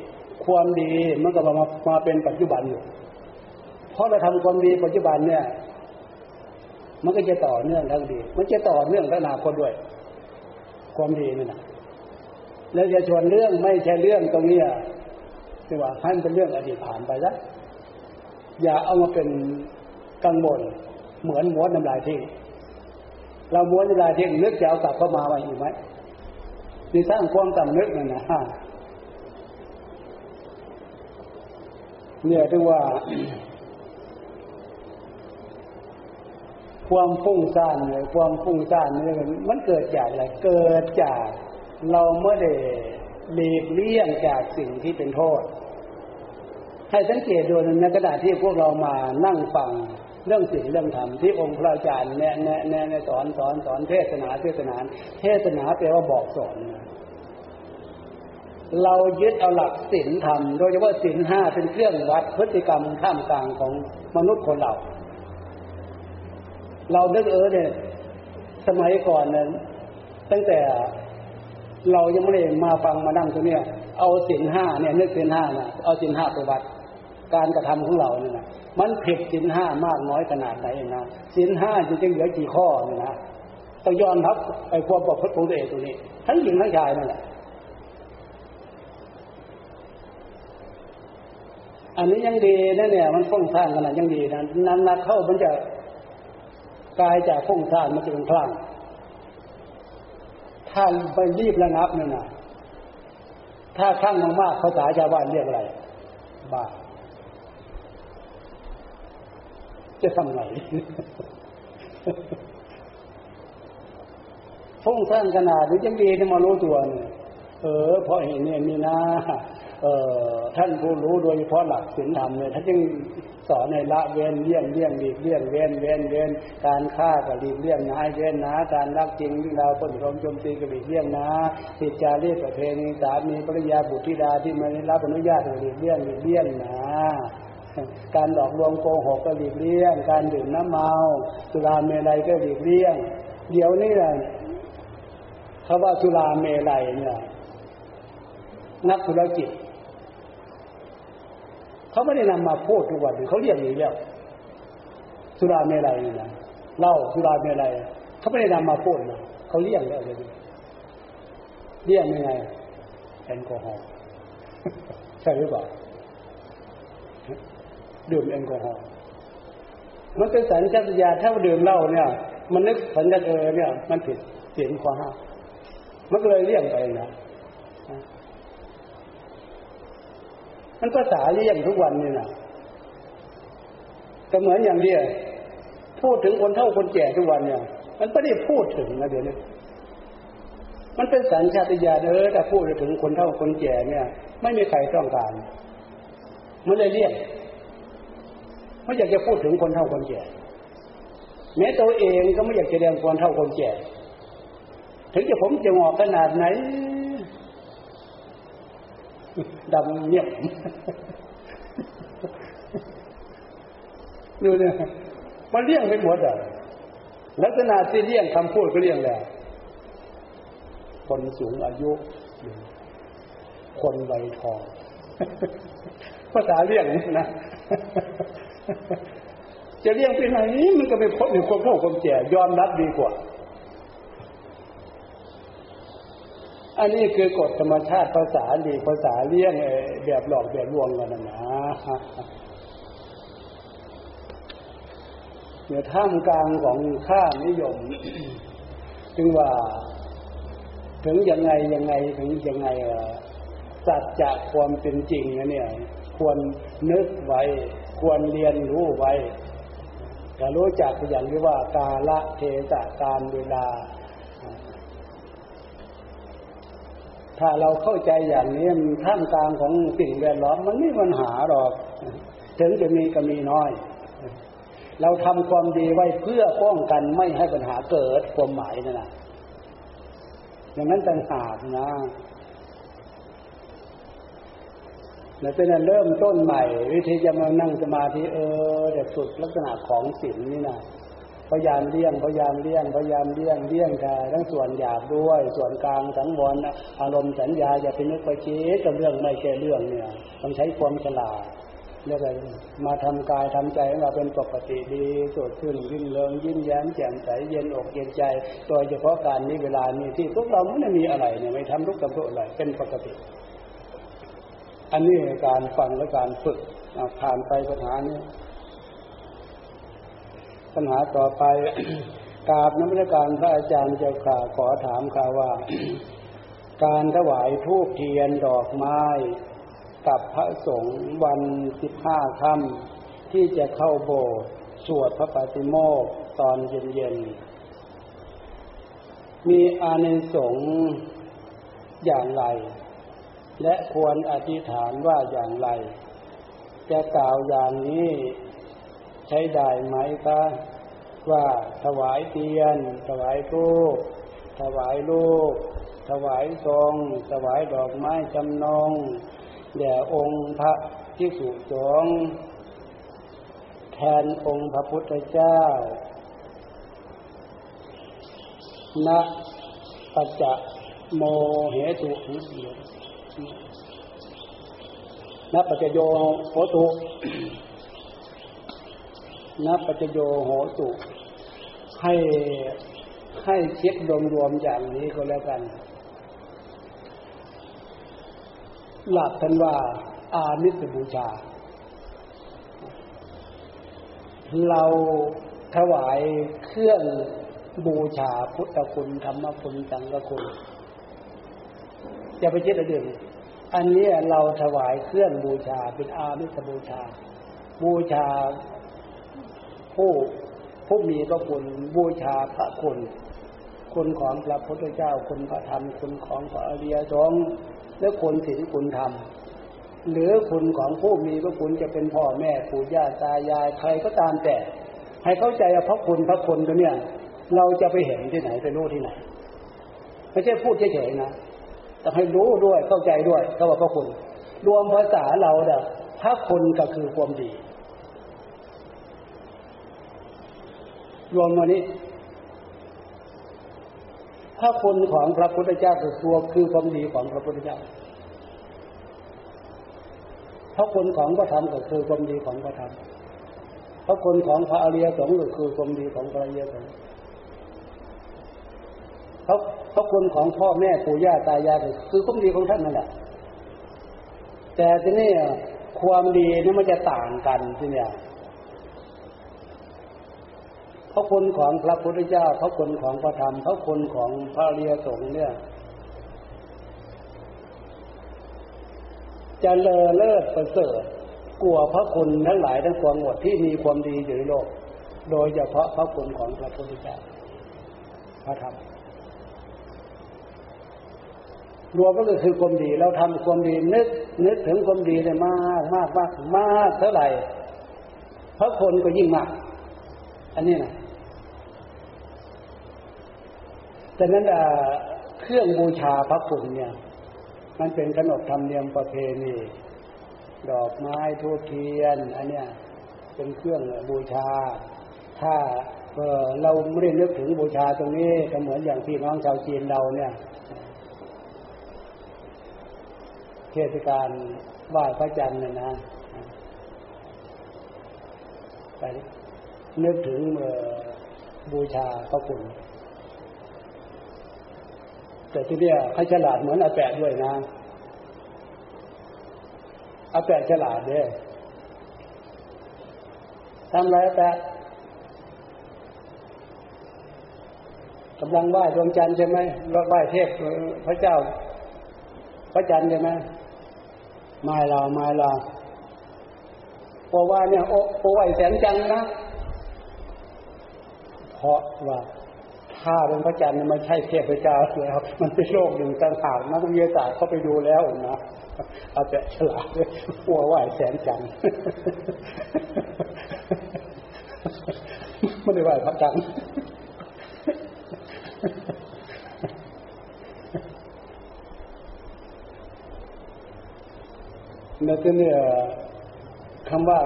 ความดีมันก็มามาเป็นปัจจุบันอยู่เพราะเราทำความดีปัจจุบันเนี่ย มันก็จะต่อเนื่องทั้งดี มันจะต่อเนื่องทั้งอนาคตด้วย ความดีนี่นะ แล้วจะชวนเรื่องไม่ใช่เรื่องตรงนี้ที่ว่าให้เป็นเรื่องอดีตผ่านไปแล้วอย่าเอามาเป็นกังวลเหมือนม้วนน้ำลายทิ้งเราม้วนน้ำลายทิ้งนึกจะเอากลับเข้ามาไว้อีกไหมนี่สร้างความต่ำนึกนั่นนะเนี่ยถึงว่า ความฟุ้งซ่านเนี่ยความฟุ้งซ่านเนี่ยมันเกิดจากอะไรเกิดจาก เราไม่ได้หลีกเลี่ยงจากสิ่งที่เป็นโทษ ให้สังเกตดูในกระดาษที่พวกเรามานั่งฟังเรื่องสิ่งเรื่องธรรมที่องค์พระอาจารย์แนะแนะแนะสอนสอนสอนเทศนาเทศนาเทศนาแปลว่าบอกสอนเรายึดเอาหลักศีลธรรม โดยเฉพาะศีลห้าเป็นเครื่องวัดพฤติกรรมข้ามกลางของมนุษย์คนเรา เรานึกเออเนี่ย สมัยก่อนนั้นตั้งแต่ เรายังไม่ได้มาฟังมานั่งตรงนี้เอาสินห้าเนี่ยนึกสินห้านะเอาสินห้าไปวัดการกระทำของเราเนี่ยนะมันผิดสินห้ามากน้อยขนาดไหนนะสินห้าจะจะเหลือกี่ข้อเนี่ยนะต้องย้อนรับไอ้ความประพฤติของตัวเองตัวนี้ ทั้งหญิงทั้งชายนั่นแหละอันนี้ยังดีนะเนี่ย มันฟ้งท่านขนาดยังดีนะนั้นนักเข้ามันจะกายจากฟ้งท่านมันจะเป็นคลั่ง ถ้าไปรีบระงับเนี่ยนะถ้าข้างมากๆภาษาชาวบ้านเรียกอะไร บ้า จะทำไงฟุ้งซ่านขนาดนี้ยังดีที่มารู้ตัวเนี่ยเออเพราะเห็นเนี่ยมีนะเออท่านผู้รู้โดยเฉพาะหลักศีลธรรมเนี่ยท่านจึง สอนในละเว้นเลี่ยงเลี่ยงหลีกเลี่ยงเว้นเว้นเว้นการฆ่ากับหลีกเลี่ยงนะเว้นนะ การรักจริงที่เราคนรมจมตีกับหลีกเลี่ยงนะติดจารีตประเพณีสามีภรรยาบุตรธิดาที่ไม่ได้รับอนุญาตหลีกเลี่ยงหลีกเลี่ยงนะการหลอกลวงโกหกก็หลีกเลี่ยง การดื่มน้ำเมาสุราเมลัยก็หลีกเลี่ยง เดี๋ยวนี้แหละเขาว่าสุราเมลัยเนี่ยนักธุรกิจ เขาไม่ได้นำมาพูดทุกวันเขาเรียกอย่างนี้แล้ว สุราเมลัยนะเล่าสุราเมลัยเขาไม่ได้นำมาพูดนะเขาเรียกแล้วเลยเรียกยังไงแอลกอฮอล์ใช่หรือเปล่าดื่มแอลกอฮอล์มันเป็นสัญชาตญาณถ้าดื่มเหล้าเนี่ย มันนึกสัญญาเออเนี่ย มันผิดเสียงข้อห้ามันก็เลยเลี่ยงไปนะ มันภาษาเลี่ยงทุกวันนี่นะก็เหมือนอย่างเดียวพูดถึงคนเฒ่าคนแก่ทุกวันเนี่ย มันไม่ได้พูดถึงนะเดี๋ยวนี้มันเป็นสัญชาตญาณเออแต่พูดถึงคนเฒ่าคนแก่เนี่ย ไม่มีใครต้องการมันเลยเลี่ยงไม่อยากจะพูดถึงคนเฒ่าคนแก่แม้ตัวเองก็ไม่อยากจะเรียนคนเฒ่าคนแก่ถึงจะผมจะงอกขนาดไหน ดำเงียบดูเนี่ยมันเลี่ยงไปหมดอะลักษณะที่เลี่ยงคำพูดก็เลี่ยงแล้ว คนสูงอายุ คนใบทองภาษาเลี่ยงนะ จะเลี่ยงไปไหนมันก็ไม่พ้นในความเฒ่าความแก่ยอมรับดีกว่า อันนี้คือกฎธรรมชาติภาษาดีภาษาเลี่ยงแบบหลอกแบบลวงกันนะนะเนี่ยท่ามกลางของข้านิยมจึงว่า ถึงยังไงยังไงถึงยังไงสัจจะความเป็นจริงนะเนี่ย ควรนึกไว้ ควรเรียนรู้ไว้แต่รู้จักอย่างที่ว่ากาละเทศะการเวลา ถ้าเราเข้าใจอย่างนี้ท่ามกลางของสิ่งแวดล้อมมันไม่มีปัญหาหรอก ถึงจะมีก็มีน้อย เราทำความดีไว้เพื่อป้องกันไม่ให้ปัญหาเกิดความหมายนั่นแหละอย่างนั้นต่างหากนะแล้วเป็นเริ่มต้นใหม่ วิธีจะมานั่งสมาธิเออแต่สุดลักษณะของศีลนี่นะ พยายามเลี่ยงพยายามเลี่ยงพยายามเลี่ยงเลี่ยงแต่ทั้งส่วนหยาบด้วย ส่วนกลางสังวรอารมณ์สัญญาอย่าไปนึกไปคิดกับเรื่องไม่แก่เรื่องเนี่ยต้องใช้ความฉลาดเรียกอะไรมาทำกายทำใจของเราเป็นปกติดีสดขึ้นยิ่งเริงยิ้มแย้มแจ่มใสเย็นอกเย็นใจโดยเฉพาะการนี้เวลานี้ที่พวกเราไม่ได้มีอะไรเนี่ยไม่ทำทุกข์กับทุกอะไรเป็นปกติ อันนี้การฟังและการฝึกผ่านไปปัญหานี้ ปัญหาต่อไปกราบนักวิการพระอาจารย์เจ้าข่าขอถามข่าว่า การถวายทูบเทียนดอกไม้ กับพระสงฆ์วันสิบห้าค่ำที่จะเข้าโบสถ์สวดพระปฏิโมกตอนเย็นๆ มีอานิสงส์อย่างไร และควรอธิษฐานว่าอย่างไร จะกล่าวอย่างนี้ใช้ได้ไหมคะ ว่าถวายเทียน ถวายทูปถวายลูก ถวายทรง ถวายดอกไม้จำนงแด่องค์พระที่สุสงแทนองค์พระพุทธเจ้า ณ ปัจจโมเหตุณปัจจโยโหตุ ณปัจจโยโหตุให้ให้คิดรวมๆอย่างนี้ก็แล้วกัน หลักกันว่า อามิสบูชา เราถวายเครื่องบูชาพุทธคุณธรรมคุณสังฆคุณอย่าไปคิดอะไรอื่นอันนี้เราถวายเครื่องบูชาเป็นอามิสบูชา บูชา ผู้ผู้มีพระคุณบูชาพระคุณ คุณของพระพุทธเจ้าคุณพระธรรม คุณของพระอริยสงฆ์และคุณศีลคุณธรรม หรือคุณของผู้มีพระคุณจะเป็นพ่อแม่ปู่ย่าตายายใครก็ตามแต่ ให้เข้าใจว่าพระคุณพระคุณตัวเนี้ยเราจะไปเห็นที่ไหนไปรู้ที่ไหนไม่ใช่พูดเฉยๆนะแต่ให้รู้ด้วยเข้าใจด้วยเขาว่าพระคุณ รวมภาษาเราเด้อพระคุณก็คือความดี รวมวันนี้พระคุณของพระพุทธเจ้าตัวคือความดีของพระพุทธเจ้าพระคุณของพระธรรมก็คือความดีของพระธรรมพระคุณของพระอริยสงฆ์ก็คือความดีของพระอริยสงฆ์พระพระคุณของพ่อแม่ปู่ย่าตายายคือความดีของท่านนั่นแหละ แต่ทีนี้ความดีนี่มันจะต่างกันทีเนี้ย ระคุณของพระพุทธเจ้า พระคุณของพระธรรม พระคุณของพระเรียสงฆ์เนี่ยจะเลอเลิศประเสริฐกลัวพระคุณทั้งหลายทั้งปวงหมดที่มีความดีอยู่ในโลก โดยเฉพาะพระคุณของพระพุทธเจ้าพระธรรมรวมก็คือความดีเราทำความดีนึกนึกถึงความดีได้มากมากมากมากเท่าไหร่พระคนก็ยิ่งมาก อันนี้นะ ดังนั้นเครื่องบูชาพระคุณเนี่ย มันเป็นขนบธรรมเนียมประเพณีดอกไม้ทูบเทียน อันเนี้ยเป็นเครื่องบูชา ถ้าเออเราไม่ได้นึกถึงบูชาตรงนี้ก็เหมือนอย่างพี่น้องชาวจีนเราเนี่ย เทศกาลไหว้พระจันทร์เนี่ยนะไปนึกถึงบูชาพระคุณ แต่ที่เนี่ยเขาฉลาดเหมือนอาแปะด้วยนะอาแปะฉลาดเด้ทำไรอาแปะกำลังไหว้ดวงจันทร์ใช่ไหมรถไหว้เทพพระเจ้า พระจันทร์ใช่ไหมไม่เราไม่เราเพราะว่าเนี่ยโอ้โอ้ไหวแสงจันทร์นะเพราะว่า้าเป็นพระจันทร์มันใช่เทพเจ้าแล้ว มันเป็นโลกหนึ่งต่างหากนักวิทยาศาสตร์เขาไปดูแล้วนะเอาแต่ฉลาดเลยหัวไหวแสนจันทร์ไม่ได้ไหวพระจันทร์นั่นก็เนี่ยคำว่า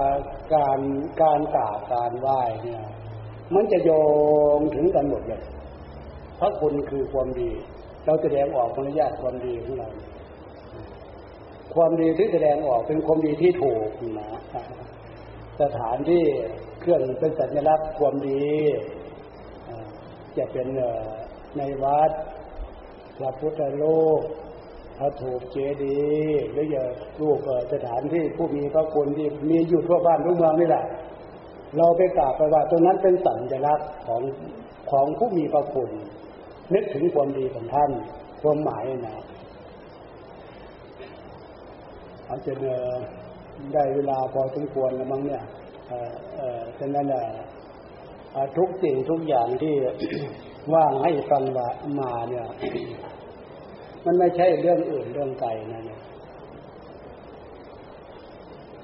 การการกราบการไหว้เนี่ย มันจะโยงถึงกันหมดเลย ระคุณคือความดี เราแสดงออกมารยาทความดีของเรา ความดีที่แสดงออกเป็นความดีที่ถูกนะสถานที่เครื่องเป็นสัญลักษณ์ความดีจะเป็นในวัดพระพุทธรูปพระถูกเจดีย์หรือจะรูปสถานที่ผู้มีพระคุณที่มีอยู่ทั่วบ้านทุกเมืองนี่แหละเราไปกราบไปว่าตรงนั้นเป็นสัญลักษณ์ของของผู้มีพระคุณ นึกถึงความดีของท่าน ความหมายนะอาจจะได้เวลาพอสมควรแล้วมั้งเนี่ยฉะนั้นแหละทุกสิ่งทุกอย่างที่ว่างให้ฟังว่ามาเนี่ย มันไม่ใช่เรื่องอื่นเรื่องไกลนะเนี่ย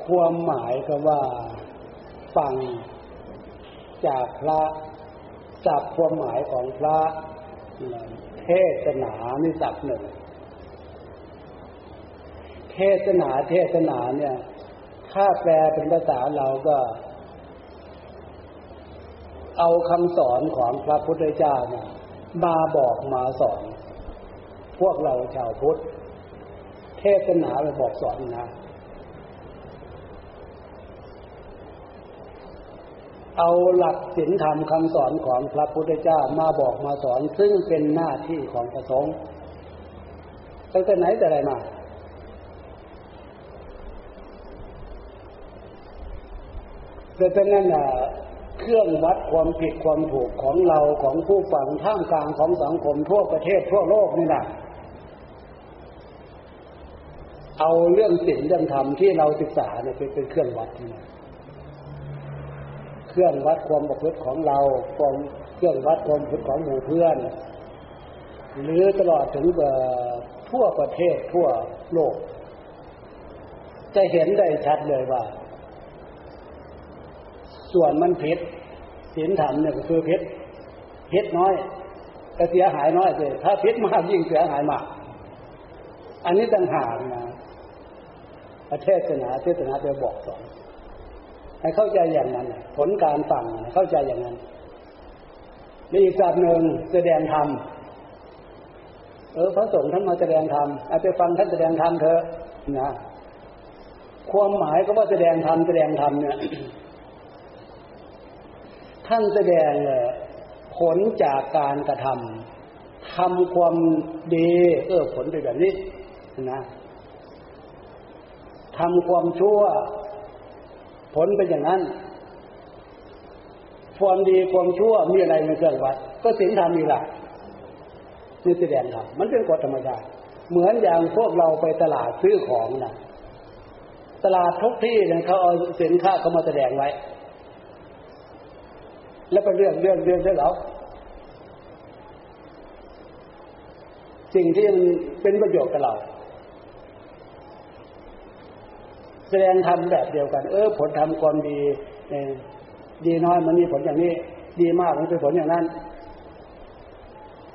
ความหมายก็ว่าฟังจากพระจับความหมายของพระ เทศนานี่สักหนึ่ง เทศนาเทศนาเนี่ย ถ้าแปลเป็นภาษาเราก็ เอาคำสอนของพระพุทธเจ้าเนี่ยมาบอกมาสอน พวกเราชาวพุทธ เทศนาไปบอกสอนนะ เอาหลักศีลธรรมคำสอนของพระพุทธเจ้ามาบอกมาสอน ซึ่งเป็นหน้าที่ของพระสงฆ์ตั้งแต่ไหนแต่ไรมาแต่เป็นนั่นน่ะเครื่องวัดความผิดความถูกของเราของผู้ฟังท่ามกลางของสังคมทั่วประเทศทั่วโลกนี่นะเอาเรื่องศีลเรื่องธรรมที่เราศึกษาเนี่ยเป็นเครื่องวัดนี่นะ เครื่องวัดความประพฤติของเราความเครื่องวัดความประพฤติของหมู่เพื่อน หรือตลอดถึงทั่วประเทศทั่วโลก จะเห็นได้ชัดเลยว่า ส่วนมันผิดศีลธรรมเนี่ยก็คือผิดผิดน้อยก็เสียหายน้อยเลยถ้าผิดมากยิ่งเสียหายมาก อันนี้ต่างหากนะประเทศนาเทศนาจะบอกสอน ให้เข้าใจอย่างนั้น ผลการฟังเข้าใจอย่างนั้นในอีกศาสตร์หนึ่งแสดงธรรมเออพระสงฆ์ท่านมาแสดงธรรมอาจจะฟังท่านแสดงธรรมเถอะนะความหมายก็ว่าแสดงธรรมแสดงธรรมเนี่ยท่านแสดงผลจากการกระทำทำความดีเออผลเป็นแบบนี้นะทำความชั่ว ผลเป็นอย่างนั้น ความดีความชั่วมีอะไรในเครื่องวัด ก็สิ่งทำมีหลักนี่แสดงครับมันเป็นกฎธรรมชาติเหมือนอย่างพวกเราไปตลาดซื้อของนะตลาดทุกที่เนี่ยเขาเอาสินค้าเขามาแสดงไว้ แล้วไปเรื่องเรื่องเรื่องได้หรอสิ่งที่มันเป็นประโยชน์กับเรา แสดงทำแบบเดียวกัน เออ ผลทำความดีดีน้อยมันมีผลอย่างนี้ ดีมากมันเป็นผลอย่างนั้น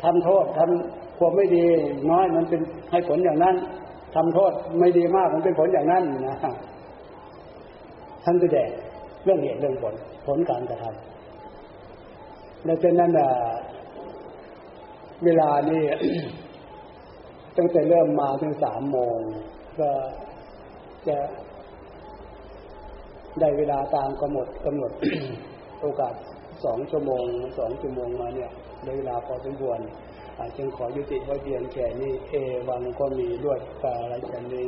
ทำโทษทำความไม่ดีน้อยมันเป็นให้ผลอย่างนั้นทำโทษไม่ดีมากมันเป็นผลอย่างนั้นนะท่านแสดงเรื่องเหตุเรื่องผลผลการกระทำและเป็นนั้นเวลานี้ตั้งแต่เริ่มมาถึงสามโมงก็จะ ได้เวลาตามกำหนดกำหนดโอกาสสองชั่วโมงสองชั่วโมงมาเนี่ยได้เวลาพอสมควรจึงขอยุติไว้เพียงแค่นี้เอวังก็มีด้วยกาลชนี